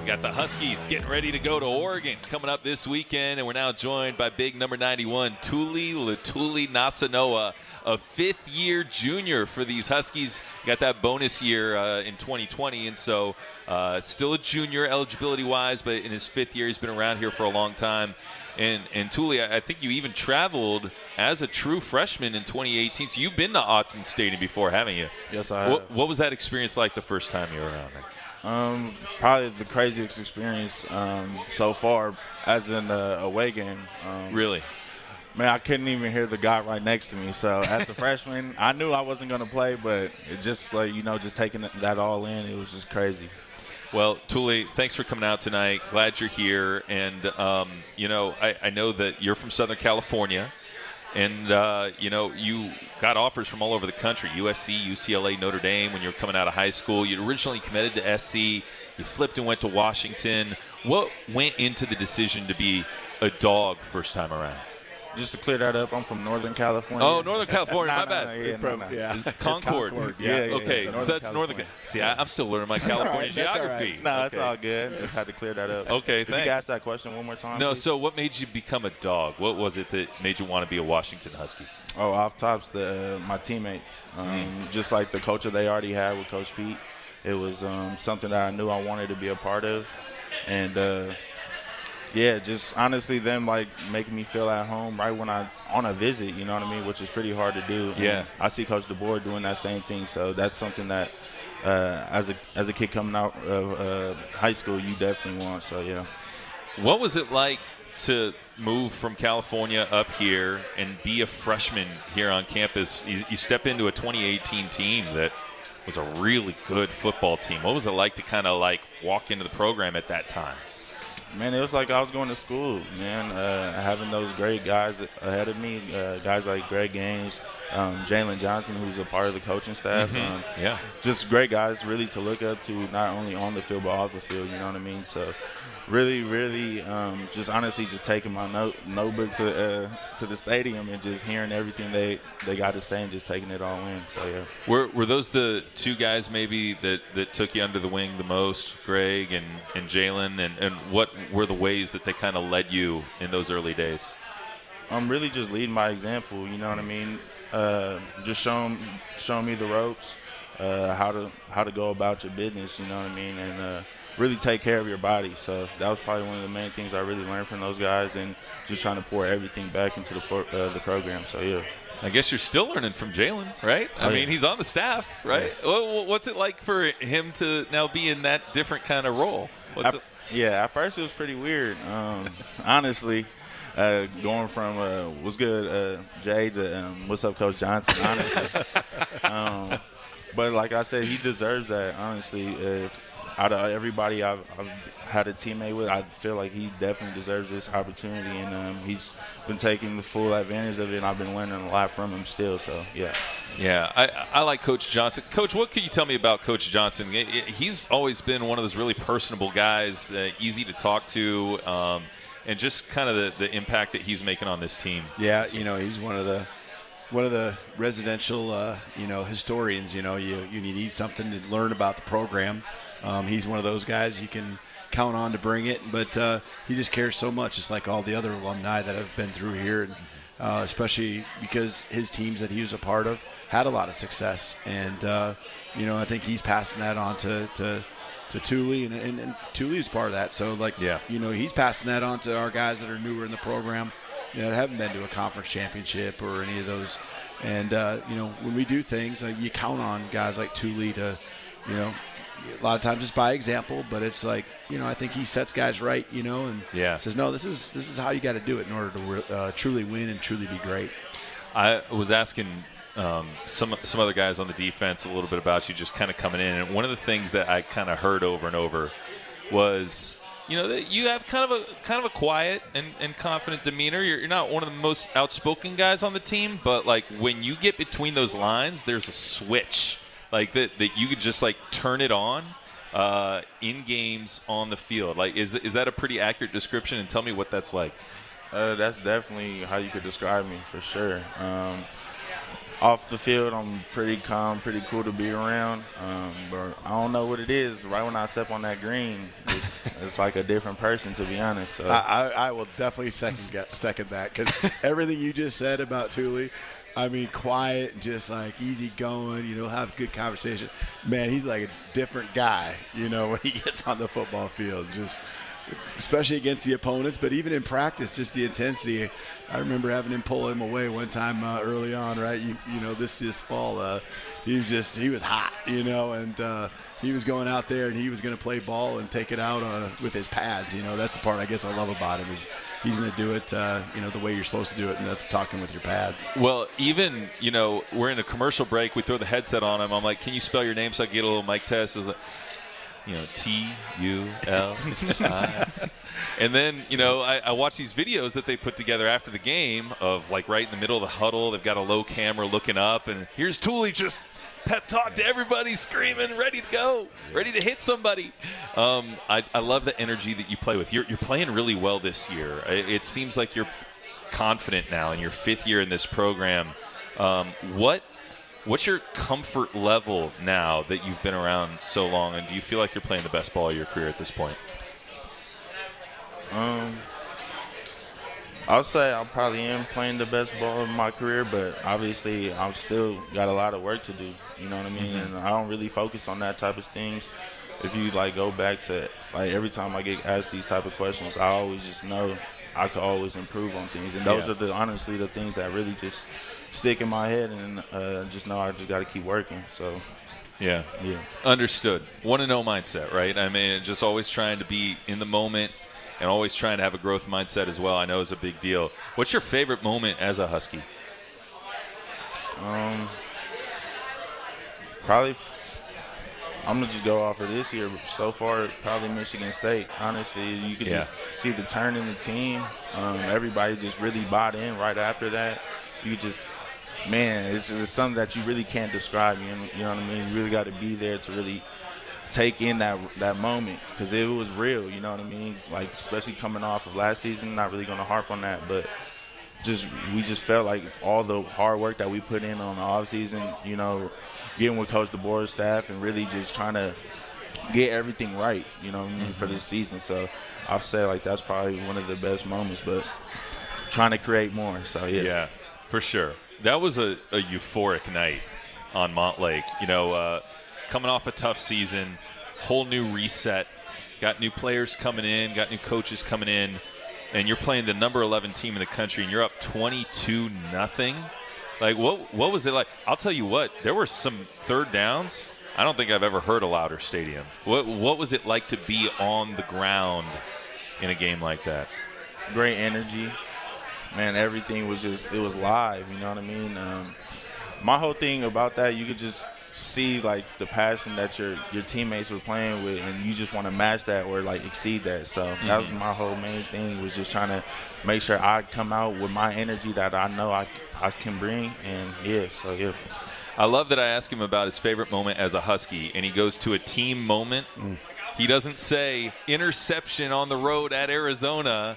Got the Huskies getting ready to go to Oregon coming up this weekend, and we're now joined by big number 91, Tuli Letuligasenoa, a fifth-year junior for these Huskies. Got that bonus year uh, in 2020, and so uh, still a junior eligibility-wise, but in his fifth year, he's been around here for a long time. And and Tuli, I think you even traveled as a true freshman in 2018. So you've been to Autzen Stadium before, haven't you? Yes, I What, have. what was that experience like the first time you were around there? Um, probably the craziest experience um, so far, as in the away game. Um, Really? Man, I couldn't even hear the guy right next to me. So as a freshman, I knew I wasn't going to play, but it just like you know, just taking that all in, it was just crazy. Well, Tuli, thanks for coming out tonight. Glad you're here. And, um, you know, I, I know that you're from Southern California. And, uh, you know, you got offers from all over the country USC, UCLA, Notre Dame when you were coming out of high school. You originally committed to SC. You flipped and went to Washington. What went into the decision to be a dog first time around? Just to clear that up, I'm from Northern California. Oh, Northern California. Nah, my nah, bad. nah, yeah, From- nah, nah. yeah. Is It's Concord. Yeah, Yeah. yeah, okay. it's so that's Northern. California. See, I, I'm still learning my California right, geography. right. No, it's Okay. all good. Just had to clear that up. Okay, If you thanks. could ask that question one more time. No, please. so what made you become a dog? What was it that made you want to be a Washington Husky? Oh, off tops, the uh, my teammates. Um, Just like the culture they already had with Coach Pete, it was um, something that I knew I wanted to be a part of, and uh, yeah, just honestly them like making me feel at home right when I on a visit. You know what I mean? Which is pretty hard to do. And Yeah. I see Coach DeBoer doing that same thing, so that's something that. Uh, as a as a kid coming out of uh, high school, you definitely want. So yeah. What was it like to move from California up here and be a freshman here on campus, you, you step into a 2018 team that was a really good football team. What was it like to kind of like walk into the program at that time? Man, it was like I was going to school, man. Uh, having those great guys ahead of me, uh, guys like Greg Gaines, um, Jalen Johnson, who's a part of the coaching staff. Mhm. Um, Yeah. Just great guys, really to look up to, not only on the field but off the field. You know what I mean? So, really, really, um, just honestly, just taking my note notebook to uh, to the stadium and just hearing everything they they got to say and just taking it all in. So yeah. Were, were those the two guys maybe that, that took you under the wing the most, Greg and, and Jalen? And, and what were the ways that they kind of led you in those early days? I'm really just leading by example. You know what I mean? Uh, just showing showing me the ropes, uh, how to how to go about your business. You know what I mean? And uh, really take care of your body. So that was probably one of the main things I really learned from those guys, and just trying to pour everything back into the pro- uh, the program. So yeah. I guess you're still learning from Jalen, right? I Oh, mean, yeah. he's on the staff, right? Yes. What's it like for him to now be in that different kind of role? At- it, yeah, at first it was pretty weird. Um, honestly, uh, going from uh, what's good, uh, Jay, to um, what's up, Coach Johnson. Honestly, um, but like I said, he deserves that. Honestly, if out of everybody I've, I've had a teammate with, I feel like he definitely deserves this opportunity, and um, he's been taking the full advantage of it. and I've been learning a lot from him still. So yeah. yeah, I, I like Coach Johnson. Coach, what can you tell me about Coach Johnson? I- I- He's always been one of those really personable guys, uh, easy to talk to, um, and just kind of the, the impact that he's making on this team. Yeah, you know, he's one of the one of the residential, uh, you know, historians. You know, you you need something to learn about the program. Um, he's one of those guys you can count on to bring it, but uh, he just cares so much. Just like all the other alumni that have been through here, and uh, especially because his teams that he was a part of had a lot of success, and uh, you know, I think he's passing that on to. to to Tuli, and, and, and Tuli's part of that. So, like, Yeah. you know, he's passing that on to our guys that are newer in the program, you know, that haven't been to a conference championship or any of those. And uh, you know, when we do things, uh, you count on guys like Tuli to, you know, a lot of times it's by example, but it's like, you know, I think he sets guys right, you know, and Yeah. says, no, this is this is how you got to do it in order to uh, truly win and truly be great. I was asking um, some some other guys on the defense a little bit about you, just kind of coming in, and one of the things that I kind of heard over and over was, you know, that you have kind of a kind of a quiet and, and confident demeanor. You're, you're not one of the most outspoken guys on the team, but like when you get between those lines, there's a switch, like that that you could just like turn it on. Uh, in games on the field, like is is that a pretty accurate description? And tell me what that's like. Uh, that's definitely how you could describe me for sure. Um, off the field, I'm pretty calm, pretty cool to be around. Um, but I don't know what it is. Right when I step on that green, it's, it's like a different person, to be honest. So I, I, I will definitely second get, second that because everything you just said about Tuli, I mean, quiet, just like easy going, you know, have good conversation. Man, he's like a different guy, you know, when he gets on the football field. Just especially against the opponents, but even in practice, just the intensity. I remember having him pull him away one time uh, early on, right? You, you know, this this fall, uh, he was just he was hot, you know, and uh, he was going out there and he was going to play ball and take it out uh, with his pads. You know, that's the part I guess I love about him is he's going to do it, uh, you know, the way you're supposed to do it, and that's talking with your pads. Well, even you know, we're in a commercial break. We throw the headset on him. I'm like, "Can you spell your name so I can get a little mic test?" Was like, you know, T U L. And then you know, I, I watch these videos that they put together after the game of like right in the middle of the huddle. They've got a low camera looking up, and here's Tuli just pep talk to everybody, screaming, ready to go, ready to hit somebody. Um, I, I love the energy that you play with. You're, you're playing really well this year. It, it seems like you're confident now in your fifth year in this program. Um, what what's your comfort level now that you've been around so long, and do you feel like you're playing the best ball of your career at this point? Um, I'll say I probably am playing the best ball of my career, but obviously I've still got a lot of work to do. You know what I mean? Mhm. And I don't really focus on that type of things. If you like go back to like every time I get asked these type of questions, I always just know I could always improve on things, and those Yeah. are the honestly the things that really just stick in my head, and uh, just know I just got to keep working. So Yeah. Yeah. Understood. Want to know mindset, right? I mean, just always trying to be in the moment and always trying to have a growth mindset as well. I know is a big deal. What's your favorite moment as a Husky? Um, probably. F- I'm gonna just go off of this year. So far, probably Michigan State. Honestly, you could Yeah. just see the turn in the team. Um, everybody just really bought in right after that. You just, man, it's, it's something that you really can't describe. You know, you know what I mean? You really got to be there to really take in that that moment because it was real. You know what I mean? Like especially coming off of last season. Not really gonna harp on that, but just we just felt like all the hard work that we put in on the off season, you know, getting with Coach DeBoer's staff and really just trying to get everything right, you know, what I mean, for this season. So I'll say like that's probably one of the best moments, but trying to create more. So yeah, Yeah, for sure. That was a, a euphoric night on Montlake. You know, uh, coming off a tough season, whole new reset, got new players coming in, got new coaches coming in, and you're playing the number 11 team in the country, and you're up 22 nothing. Like, what what was it like? I'll tell you what, there were some third downs. I don't think I've ever heard a louder stadium. What what was it like to be on the ground in a game like that? great energy. Man, everything was just it was live. You know what I mean? Um, my whole thing about that, you could just see like the passion that your your teammates were playing with, and you just want to match that or like exceed that. So that was Mhm. my whole main thing was just trying to make sure I come out with my energy that I know I I can bring, and yeah, so yeah. I love that I asked him about his favorite moment as a Husky, and he goes to a team moment. He doesn't say interception on the road at Arizona,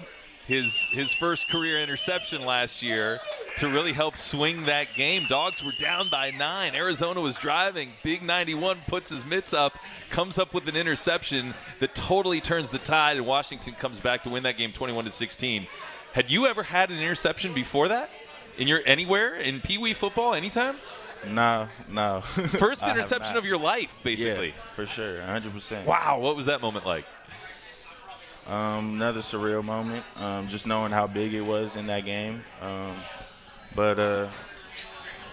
his his first career interception last year to really help swing that game. Dogs were down by nine. Arizona was driving. Big 91 puts his mitts up, comes up with an interception that totally turns the tide, and Washington comes back to win that game 21 to 16. Had you ever had an interception before that? In your anywhere in Pee Wee football, anytime? No, no. First interception of your life, basically. Yeah, for sure, 100%. Wow, what was that moment like? Um, another surreal moment, um, just knowing how big it was in that game. Um, but uh,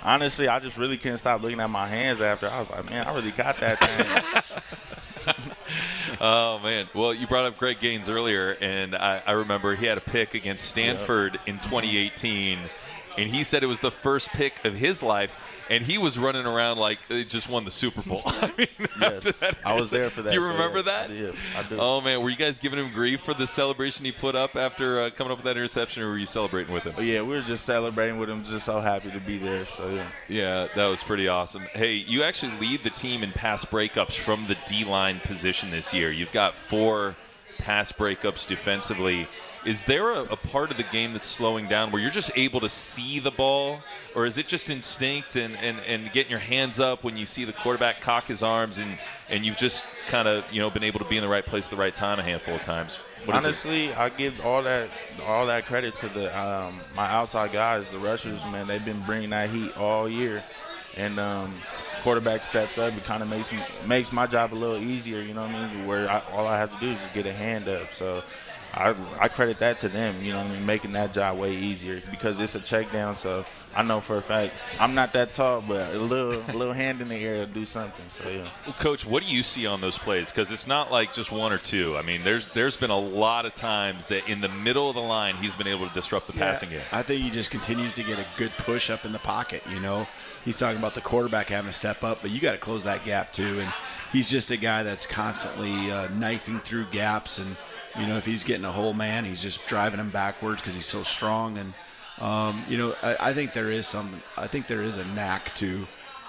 honestly, I just really couldn't stop looking at my hands after. I was like, man, I really got that thing. oh man! Well, you brought up Greg Gaines earlier, and I, I remember he had a pick against Stanford in 2018, and he said it was the first pick of his life, and he was running around like they just won the Super Bowl. I mean, that I was there for that, Do you so remember yes, that? Do, I do. Oh man, were you guys giving him grief for the celebration he put up after uh, coming up with that interception, or were you celebrating with him? But yeah, we were just celebrating with him, just so happy to be there. So yeah. Yeah, that was pretty awesome. Hey, you actually lead the team in pass breakups from the D line position this year. You've got four pass breakups defensively. Is there a, a part of the game that's slowing down where you're just able to see the ball, or is it just instinct and, and, and getting your hands up when you see the quarterback cock his arms and, and you've just kind of you know been able to be in the right place at the right time a handful of times? What? Honestly, I give all that all that credit to the um, my outside guys, the rushers. Man, they've been bringing that heat all year, and um, quarterback steps up. It kind of makes makes my job a little easier. You know what I mean? Where I, all I have to do is just get a hand up. So. I, I credit that to them, you know what I mean, making that job way easier because it's a check down. So I know for a fact I'm not that tall, but a little a little hand in the air will do something. So yeah. Well, Coach, what do you see on those plays? Because it's not like just one or two. I mean, there's there's been a lot of times that in the middle of the line he's been able to disrupt the Yeah, passing game. I think he just continues to get a good push up in the pocket. You know, he's talking about the quarterback having to step up, but you got to close that gap too. And he's just a guy that's constantly uh, knifing through gaps. And you know, if he's getting a whole man, he's just driving him backwards because he's so strong. And um, you know, I, I think there is some. I think there is a knack to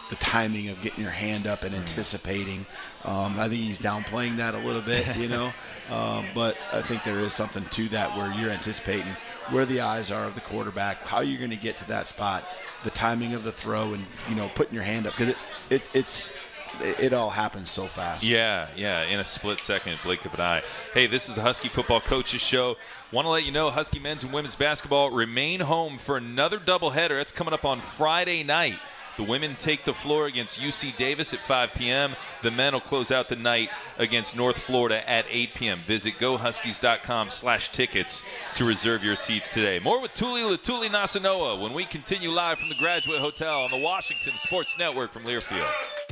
the timing of getting your hand up and anticipating. Um, I think he's downplaying that a little bit, you know. um, but I think there is something to that where you're anticipating where the eyes are of the quarterback, how you're going to get to that spot, the timing of the throw, and you know putting your hand up because it, it's it's it, all happens so fast. Yeah, yeah, in a split second, blink of an eye. Hey, this is the Husky Football Coaches Show. Want to let you know Husky men's and women's basketball remain home for another doubleheader. That's coming up on Friday night. The women take the floor against UC Davis at 5 p.m. The men will close out the night against North Florida at 8 p.m. Visit gohuskies.com slash tickets to reserve your seats today. More with Tuli Letuligasenoa when we continue live from the Graduate Hotel on the Washington Sports Network from Learfield.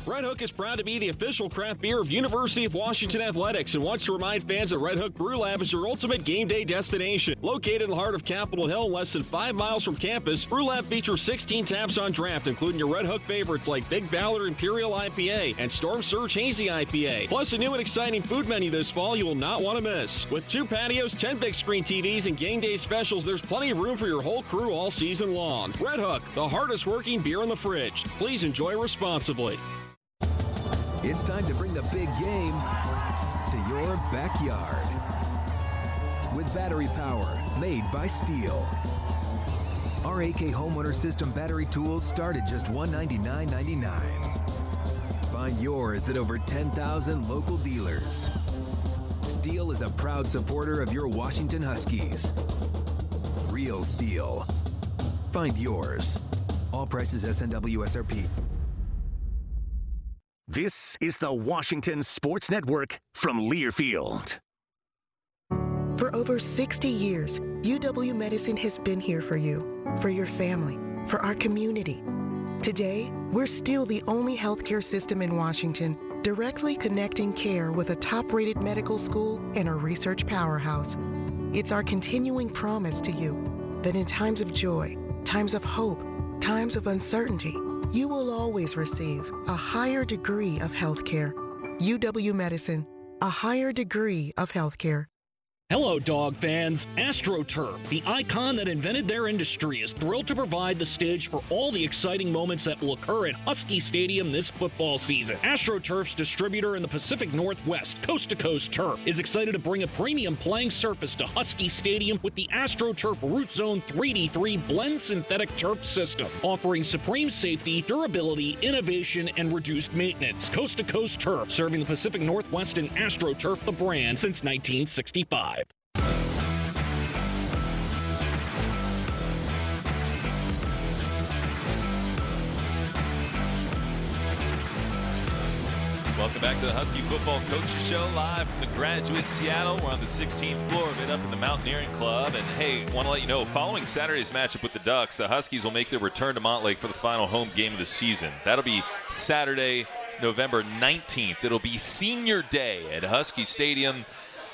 Red Hook is proud to be the official craft beer of University of Washington Athletics and wants to remind fans that Red Hook Brew Lab is your ultimate game day destination. Located in the heart of Capitol Hill, less than five miles from campus, Brew Lab features 16 taps on draft, including your Red Hook favorites like Big Ballard Imperial IPA and Storm Surge Hazy IPA. Plus, a new and exciting food menu this fall you will not want to miss. With two patios, 10 big screen TVs, and game day specials, there's plenty of room for your whole crew all season long. Red Hook, the hardest working beer in the fridge. Please enjoy responsibly. It's time to bring the big game to your backyard. With battery power made by STIHL. Our AK Homeowner System battery tools start at just $199.99. Find yours at over 10,000 local dealers. STIHL is a proud supporter of your Washington Huskies. Real STIHL. Find yours. All prices SNW SRP. This is the Washington Sports Network from Learfield. For over 60 years, UW Medicine has been here for you, for your family, for our community. Today, we're still the only healthcare system in Washington directly connecting care with a top rated medical school and a research powerhouse. It's our continuing promise to you that in times of joy, times of hope, times of uncertainty, you will always receive a higher degree of healthcare. UW Medicine, a higher degree of healthcare. Hello, dog fans. AstroTurf, the icon that invented their industry, is thrilled to provide the stage for all the exciting moments that will occur at Husky Stadium this football season. AstroTurf's distributor in the Pacific Northwest, Coast to Coast Turf, is excited to bring a premium playing surface to Husky Stadium with the AstroTurf Root Zone 3D3 blend synthetic turf system, offering supreme safety, durability, innovation, and reduced maintenance. Coast to Coast Turf, serving the Pacific Northwest and AstroTurf, the brand, since 1965. Welcome back to the Husky Football Coaches Show, live from the Graduate Seattle. We're on the 16th floor of it up in the Mountaineering Club. And hey, want to let you know, following Saturday's matchup with the Ducks, the Huskies will make their return to Montlake for the final home game of the season. That'll be Saturday, November 19th. It'll be senior day at Husky Stadium.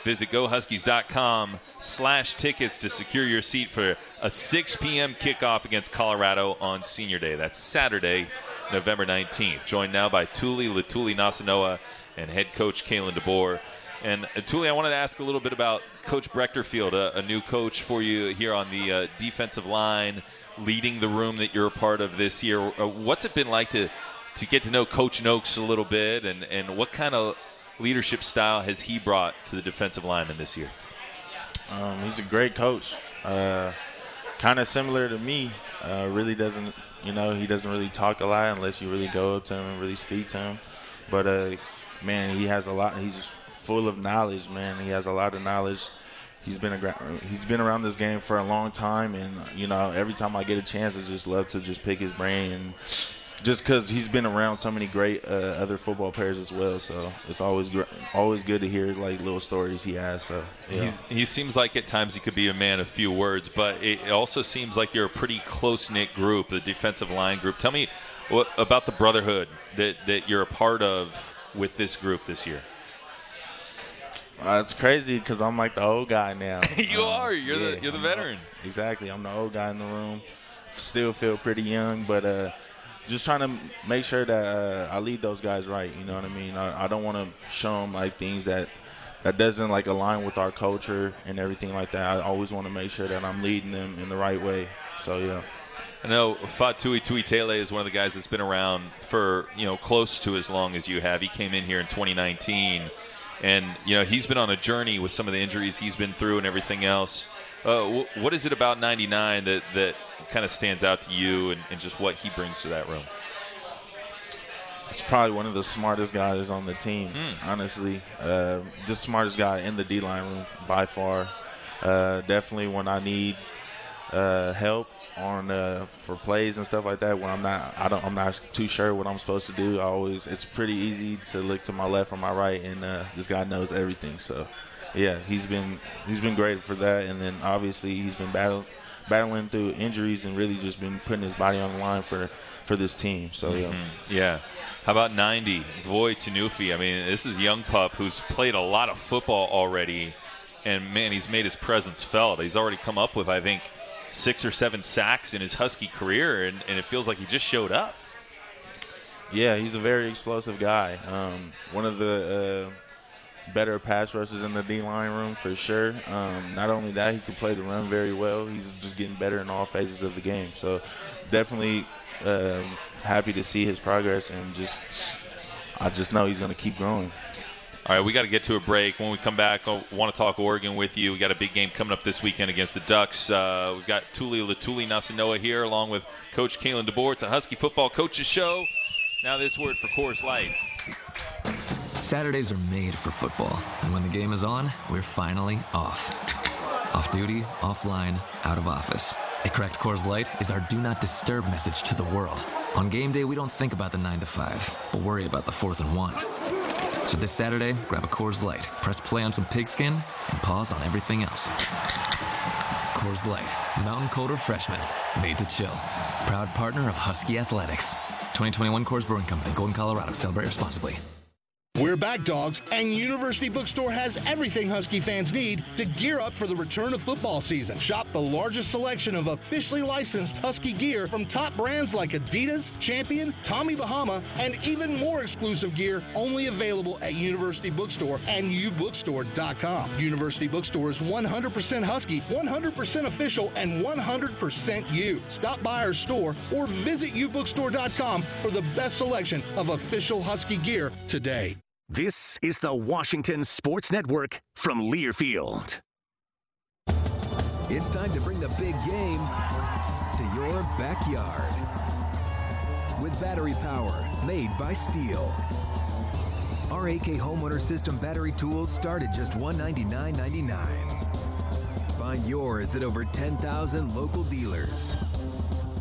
Visit gohuskies.com slash tickets to secure your seat for a 6 p.m. kickoff against Colorado on senior day. That's Saturday, November 19th. Joined now by Tuli Letuligasenoa and head coach Kalen DeBoer. And uh, Tuli, I wanted to ask a little bit about Coach Breckterfield, a, a new coach for you here on the uh, defensive line, leading the room that you're a part of this year. Uh, what's it been like to to get to know Coach Noakes a little bit, and, and what kind of leadership style has he brought to the defensive lineman this year? Um, he's a great coach. Uh, kind of similar to me. Uh, really doesn't, you know, he doesn't really talk a lot unless you really go up to him and really speak to him. But uh, man, he has a lot. He's full of knowledge, man. He has a lot of knowledge. He's been a, he's been around this game for a long time, and you know, every time I get a chance, I just love to just pick his brain and just because he's been around so many great uh, other football players as well. So it's always gr- always good to hear like little stories he has. So yeah. He's, he seems like at times he could be a man of few words, but it also seems like you're a pretty close knit group, the defensive line group. Tell me what about the brotherhood that that you're a part of with this group this year. Uh, it's crazy because I'm like the old guy now. you Um, are. You're yeah, the you're the I'm veteran. exactly. I'm the old guy in the room. Still feel pretty young, but uh, just trying to make sure that uh, I lead those guys right. You know what I mean? I, I don't want to show them like things that that doesn't like align with our culture and everything like that. I always want to make sure that I'm leading them in the right way. So yeah. I know Faatui Tuitele is one of the guys that's been around for you know close to as long as you have. He came in here in 2019, and you know he's been on a journey with some of the injuries he's been through and everything else. Uh, what is it about 99 that that kind of stands out to you, and, and just what he brings to that room? He's probably one of the smartest guys on the team, Hmm. honestly. Uh, the smartest guy in the D line room by far. Uh, definitely when I need uh, help on uh, for plays and stuff like that. When I'm not, I don't, I'm not too sure what I'm supposed to do. I always, it's pretty easy to look to my left or my right, and uh, this guy knows everything. So, yeah, he's been he's been great for that. And then obviously he's been battle, battling through injuries and really just been putting his body on the line for for this team. So yeah. Mm-hmm. Yeah. How about 90, Voi Tunuufi? I mean, this is a young pup who's played a lot of football already, and man, he's made his presence felt. He's already come up with, I think, six or seven sacks in his Husky career, and, and it feels like he just showed up. Yeah, he's a very explosive guy. Um, one of the uh, better pass rushers in the D line room for sure. Um, not only that, he can play the run very well. He's just getting better in all phases of the game. So definitely um, happy to see his progress and just I just know he's going to keep growing. All right, we got to get to a break. When we come back, I want to talk Oregon with you. We got a big game coming up this weekend against the Ducks. Uh, we've got Tuli Letuligasenoa here, along with Coach Kalen DeBoer. It's a Husky football coaches show. Now this word for Coors Light. Saturdays are made for football, and when the game is on, we're finally off. Off duty, offline, out of office. A cracked Coors Light is our do not disturb message to the world. On game day, we don't think about the 9 to 5, but worry about the 4th and 1. So this Saturday, grab a Coors Light, press play on some pigskin, and pause on everything else. Coors Light, mountain cold refreshments, made to chill. Proud partner of Husky Athletics. 2021 Coors Brewing Company, Golden, Colorado. Celebrate responsibly. We're back, dogs, and University Bookstore has everything Husky fans need to gear up for the return of football season. Shop the largest selection of officially licensed Husky gear from top brands like Adidas, Champion, Tommy Bahama, and even more exclusive gear only available at University Bookstore and ubookstore.com. University Bookstore is 100% Husky, 100% official, and 100% you. Stop by our store or visit ubookstore.com for the best selection of official Husky gear today. This is the Washington Sports Network from Learfield. It's time to bring the big game to your backyard. With battery power made by STIHL. Our AK homeowner system battery tools start at just $199.99. Find yours at over 10,000 local dealers.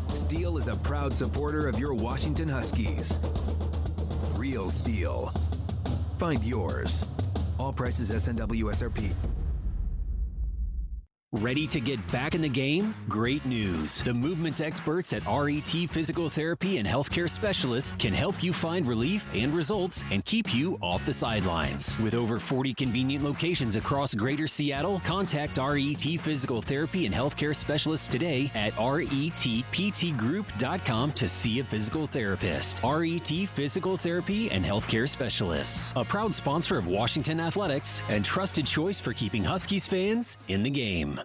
STIHL is a proud supporter of your Washington Huskies. Real STIHL. Find yours. All prices SNW SRP. Ready to get back in the game? Great news. The movement experts at RET Physical Therapy and Healthcare Specialists can help you find relief and results and keep you off the sidelines. With over 40 convenient locations across greater Seattle, contact RET Physical Therapy and Healthcare Specialists today at retptgroup.com to see a physical therapist. RET Physical Therapy and Healthcare Specialists, a proud sponsor of Washington Athletics and trusted choice for keeping Huskies fans in the game.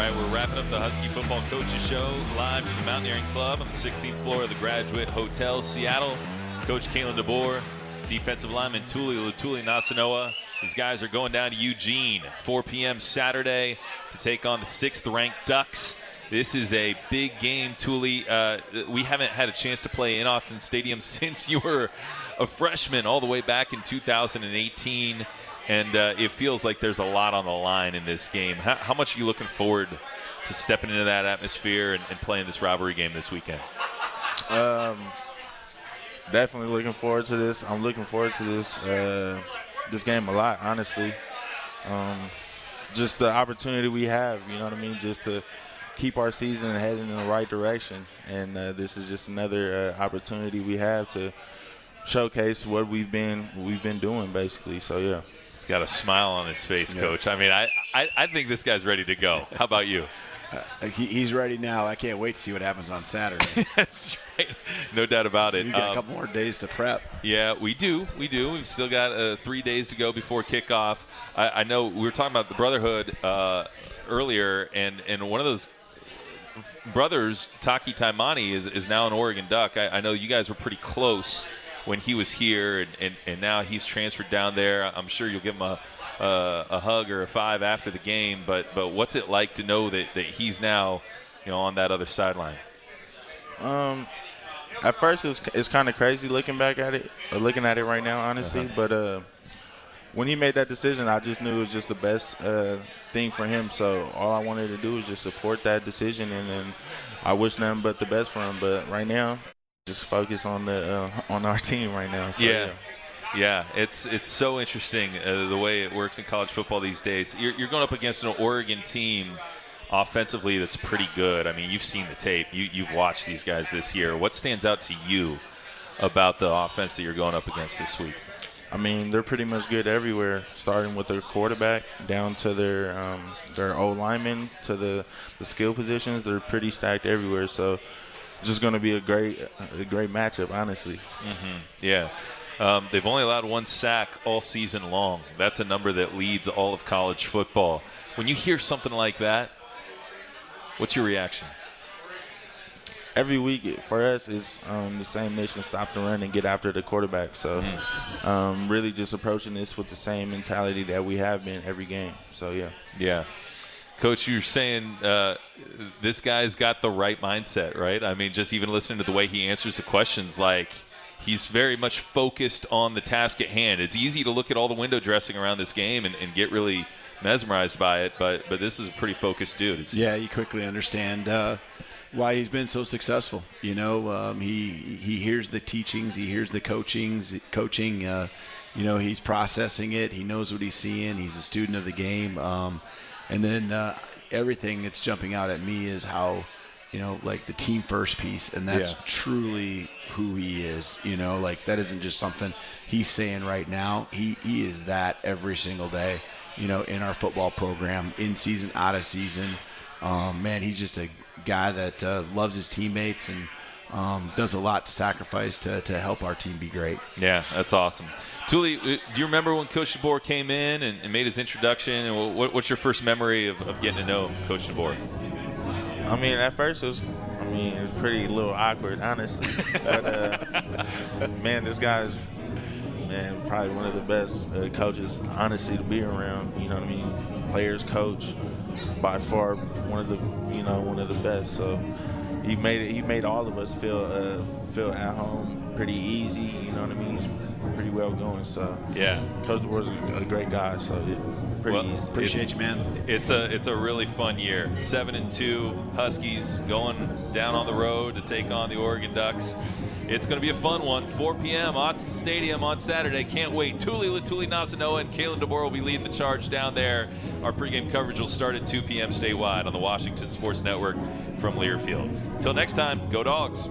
Right, we're wrapping up the Husky Football Coaches Show live from the Mountaineering Club on the 16th floor of the Graduate Hotel, Seattle. Coach Kalen DeBoer, defensive lineman Tuli Letuligasenoa. These guys are going down to Eugene, 4 p.m. Saturday, to take on the sixth-ranked Ducks. This is a big game, Tuli. Uh, we haven't had a chance to play in Autzen Stadium since you were a freshman, all the way back in 2018 and uh, it feels like there's a lot on the line in this game. How, how much are you looking forward to stepping into that atmosphere and, and playing this rivalry game this weekend? Um, definitely looking forward to this. I'm looking forward to this uh, this game a lot, honestly. Um, just the opportunity we have, you know what I mean, just to keep our season heading in the right direction. And uh, this is just another uh, opportunity we have to showcase what we've been we've been doing, basically. So yeah. He's got a smile on his face, Yeah. Coach. I mean, I, I, I think this guy's ready to go. How about you? Uh, he, he's ready now. I can't wait to see what happens on Saturday. That's right. No doubt about it. You got Um, a couple more days to prep. Yeah, we do. We do. We've still got uh, three days to go before kickoff. I, I know we were talking about the Brotherhood uh, earlier, and, and one of those brothers, Taki Taimani, is, is now an Oregon Duck. I, I know you guys were pretty close when he was here, and, and, and now he's transferred down there. I'm sure you'll give him a, a, a hug or a five after the game. But but what's it like to know that, that he's now, you know, on that other sideline? Um, at first, it's it's kind of crazy looking back at it, or looking at it right now, honestly. Uh-huh. But uh, when he made that decision, I just knew it was just the best uh, thing for him. So all I wanted to do was just support that decision, and then I wish nothing but the best for him. But right now, just focus on the uh, on our team right now. So, yeah. Yeah, it's it's so interesting uh, the way it works in college football these days. You're, you're going up against an Oregon team offensively that's pretty good. I mean, you've seen the tape. You you've watched these guys this year. What stands out to you about the offense that you're going up against this week? I mean, they're pretty much good everywhere, starting with their quarterback down to their um, their O linemen to the the skill positions. They're pretty stacked everywhere. So, just going to be a great a great matchup, honestly. Mm-hmm. Yeah. Um, they've only allowed one sack all season long. That's a number that leads all of college football. When you hear something like that, what's your reaction? Every week for us is um, the same mission: stop the run and get after the quarterback. So, mm. um, really, just approaching this with the same mentality that we have been every game. So, yeah. Yeah. Coach, you're saying uh, this guy's got the right mindset, right? I mean, just even listening to the way he answers the questions, like – he's very much focused on the task at hand. It's easy to look at all the window dressing around this game and, and get really mesmerized by it, but but this is a pretty focused dude. It's, yeah, you quickly understand uh, why he's been so successful. You know, um, he he hears the teachings, he hears the coachings, coaching. Uh, you know, he's processing it. He knows what he's seeing. He's a student of the game. Um, and then uh, everything that's jumping out at me is how you know, like the team first piece, and that's yeah. truly who he is. You know, like that isn't just something he's saying right now. He he is that every single day. You know, in our football program, in season, out of season. Um, man, he's just a guy that uh, loves his teammates and um, does a lot to sacrifice to, to help our team be great. Yeah, that's awesome. Tuli, uh, do you remember when Coach DeBoer came in and, and made his introduction? And what, what's your first memory of, of getting to know Coach DeBoer? I mean, at first it was, I mean, it was pretty little awkward, honestly. but uh, man, this guy's man probably one of the best uh, coaches, honestly, to be around. You know what I mean? Players, coach, by far one of the, you know, one of the best. So he made it. He made all of us feel uh, feel at home, pretty easy. You know what I mean? He's pretty well going. So yeah, Coach was a, a great guy. So. It, pretty well, easy. Appreciate you, man. It's a it's a really fun year. Seven and two Huskies going down on the road to take on the Oregon Ducks. It's going to be a fun one. 4 p.m. Autzen Stadium on Saturday. Can't wait. Tuli Letuligasenoa and Kalen DeBoer will be leading the charge down there. Our pregame coverage will start at 2 p.m. statewide on the Washington Sports Network from Learfield. Until next time, go dogs.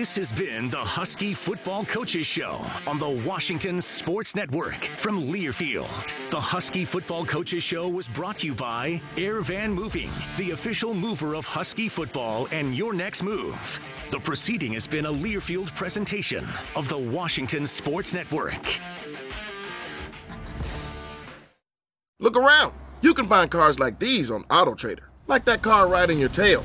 This has been the Husky Football Coaches Show on the Washington Sports Network from Learfield. The Husky Football Coaches Show was brought to you by Air Van Moving, the official mover of Husky football and your next move. The proceeding has been a Learfield presentation of the Washington Sports Network. Look around. You can find cars like these on AutoTrader, like that car right in your tail.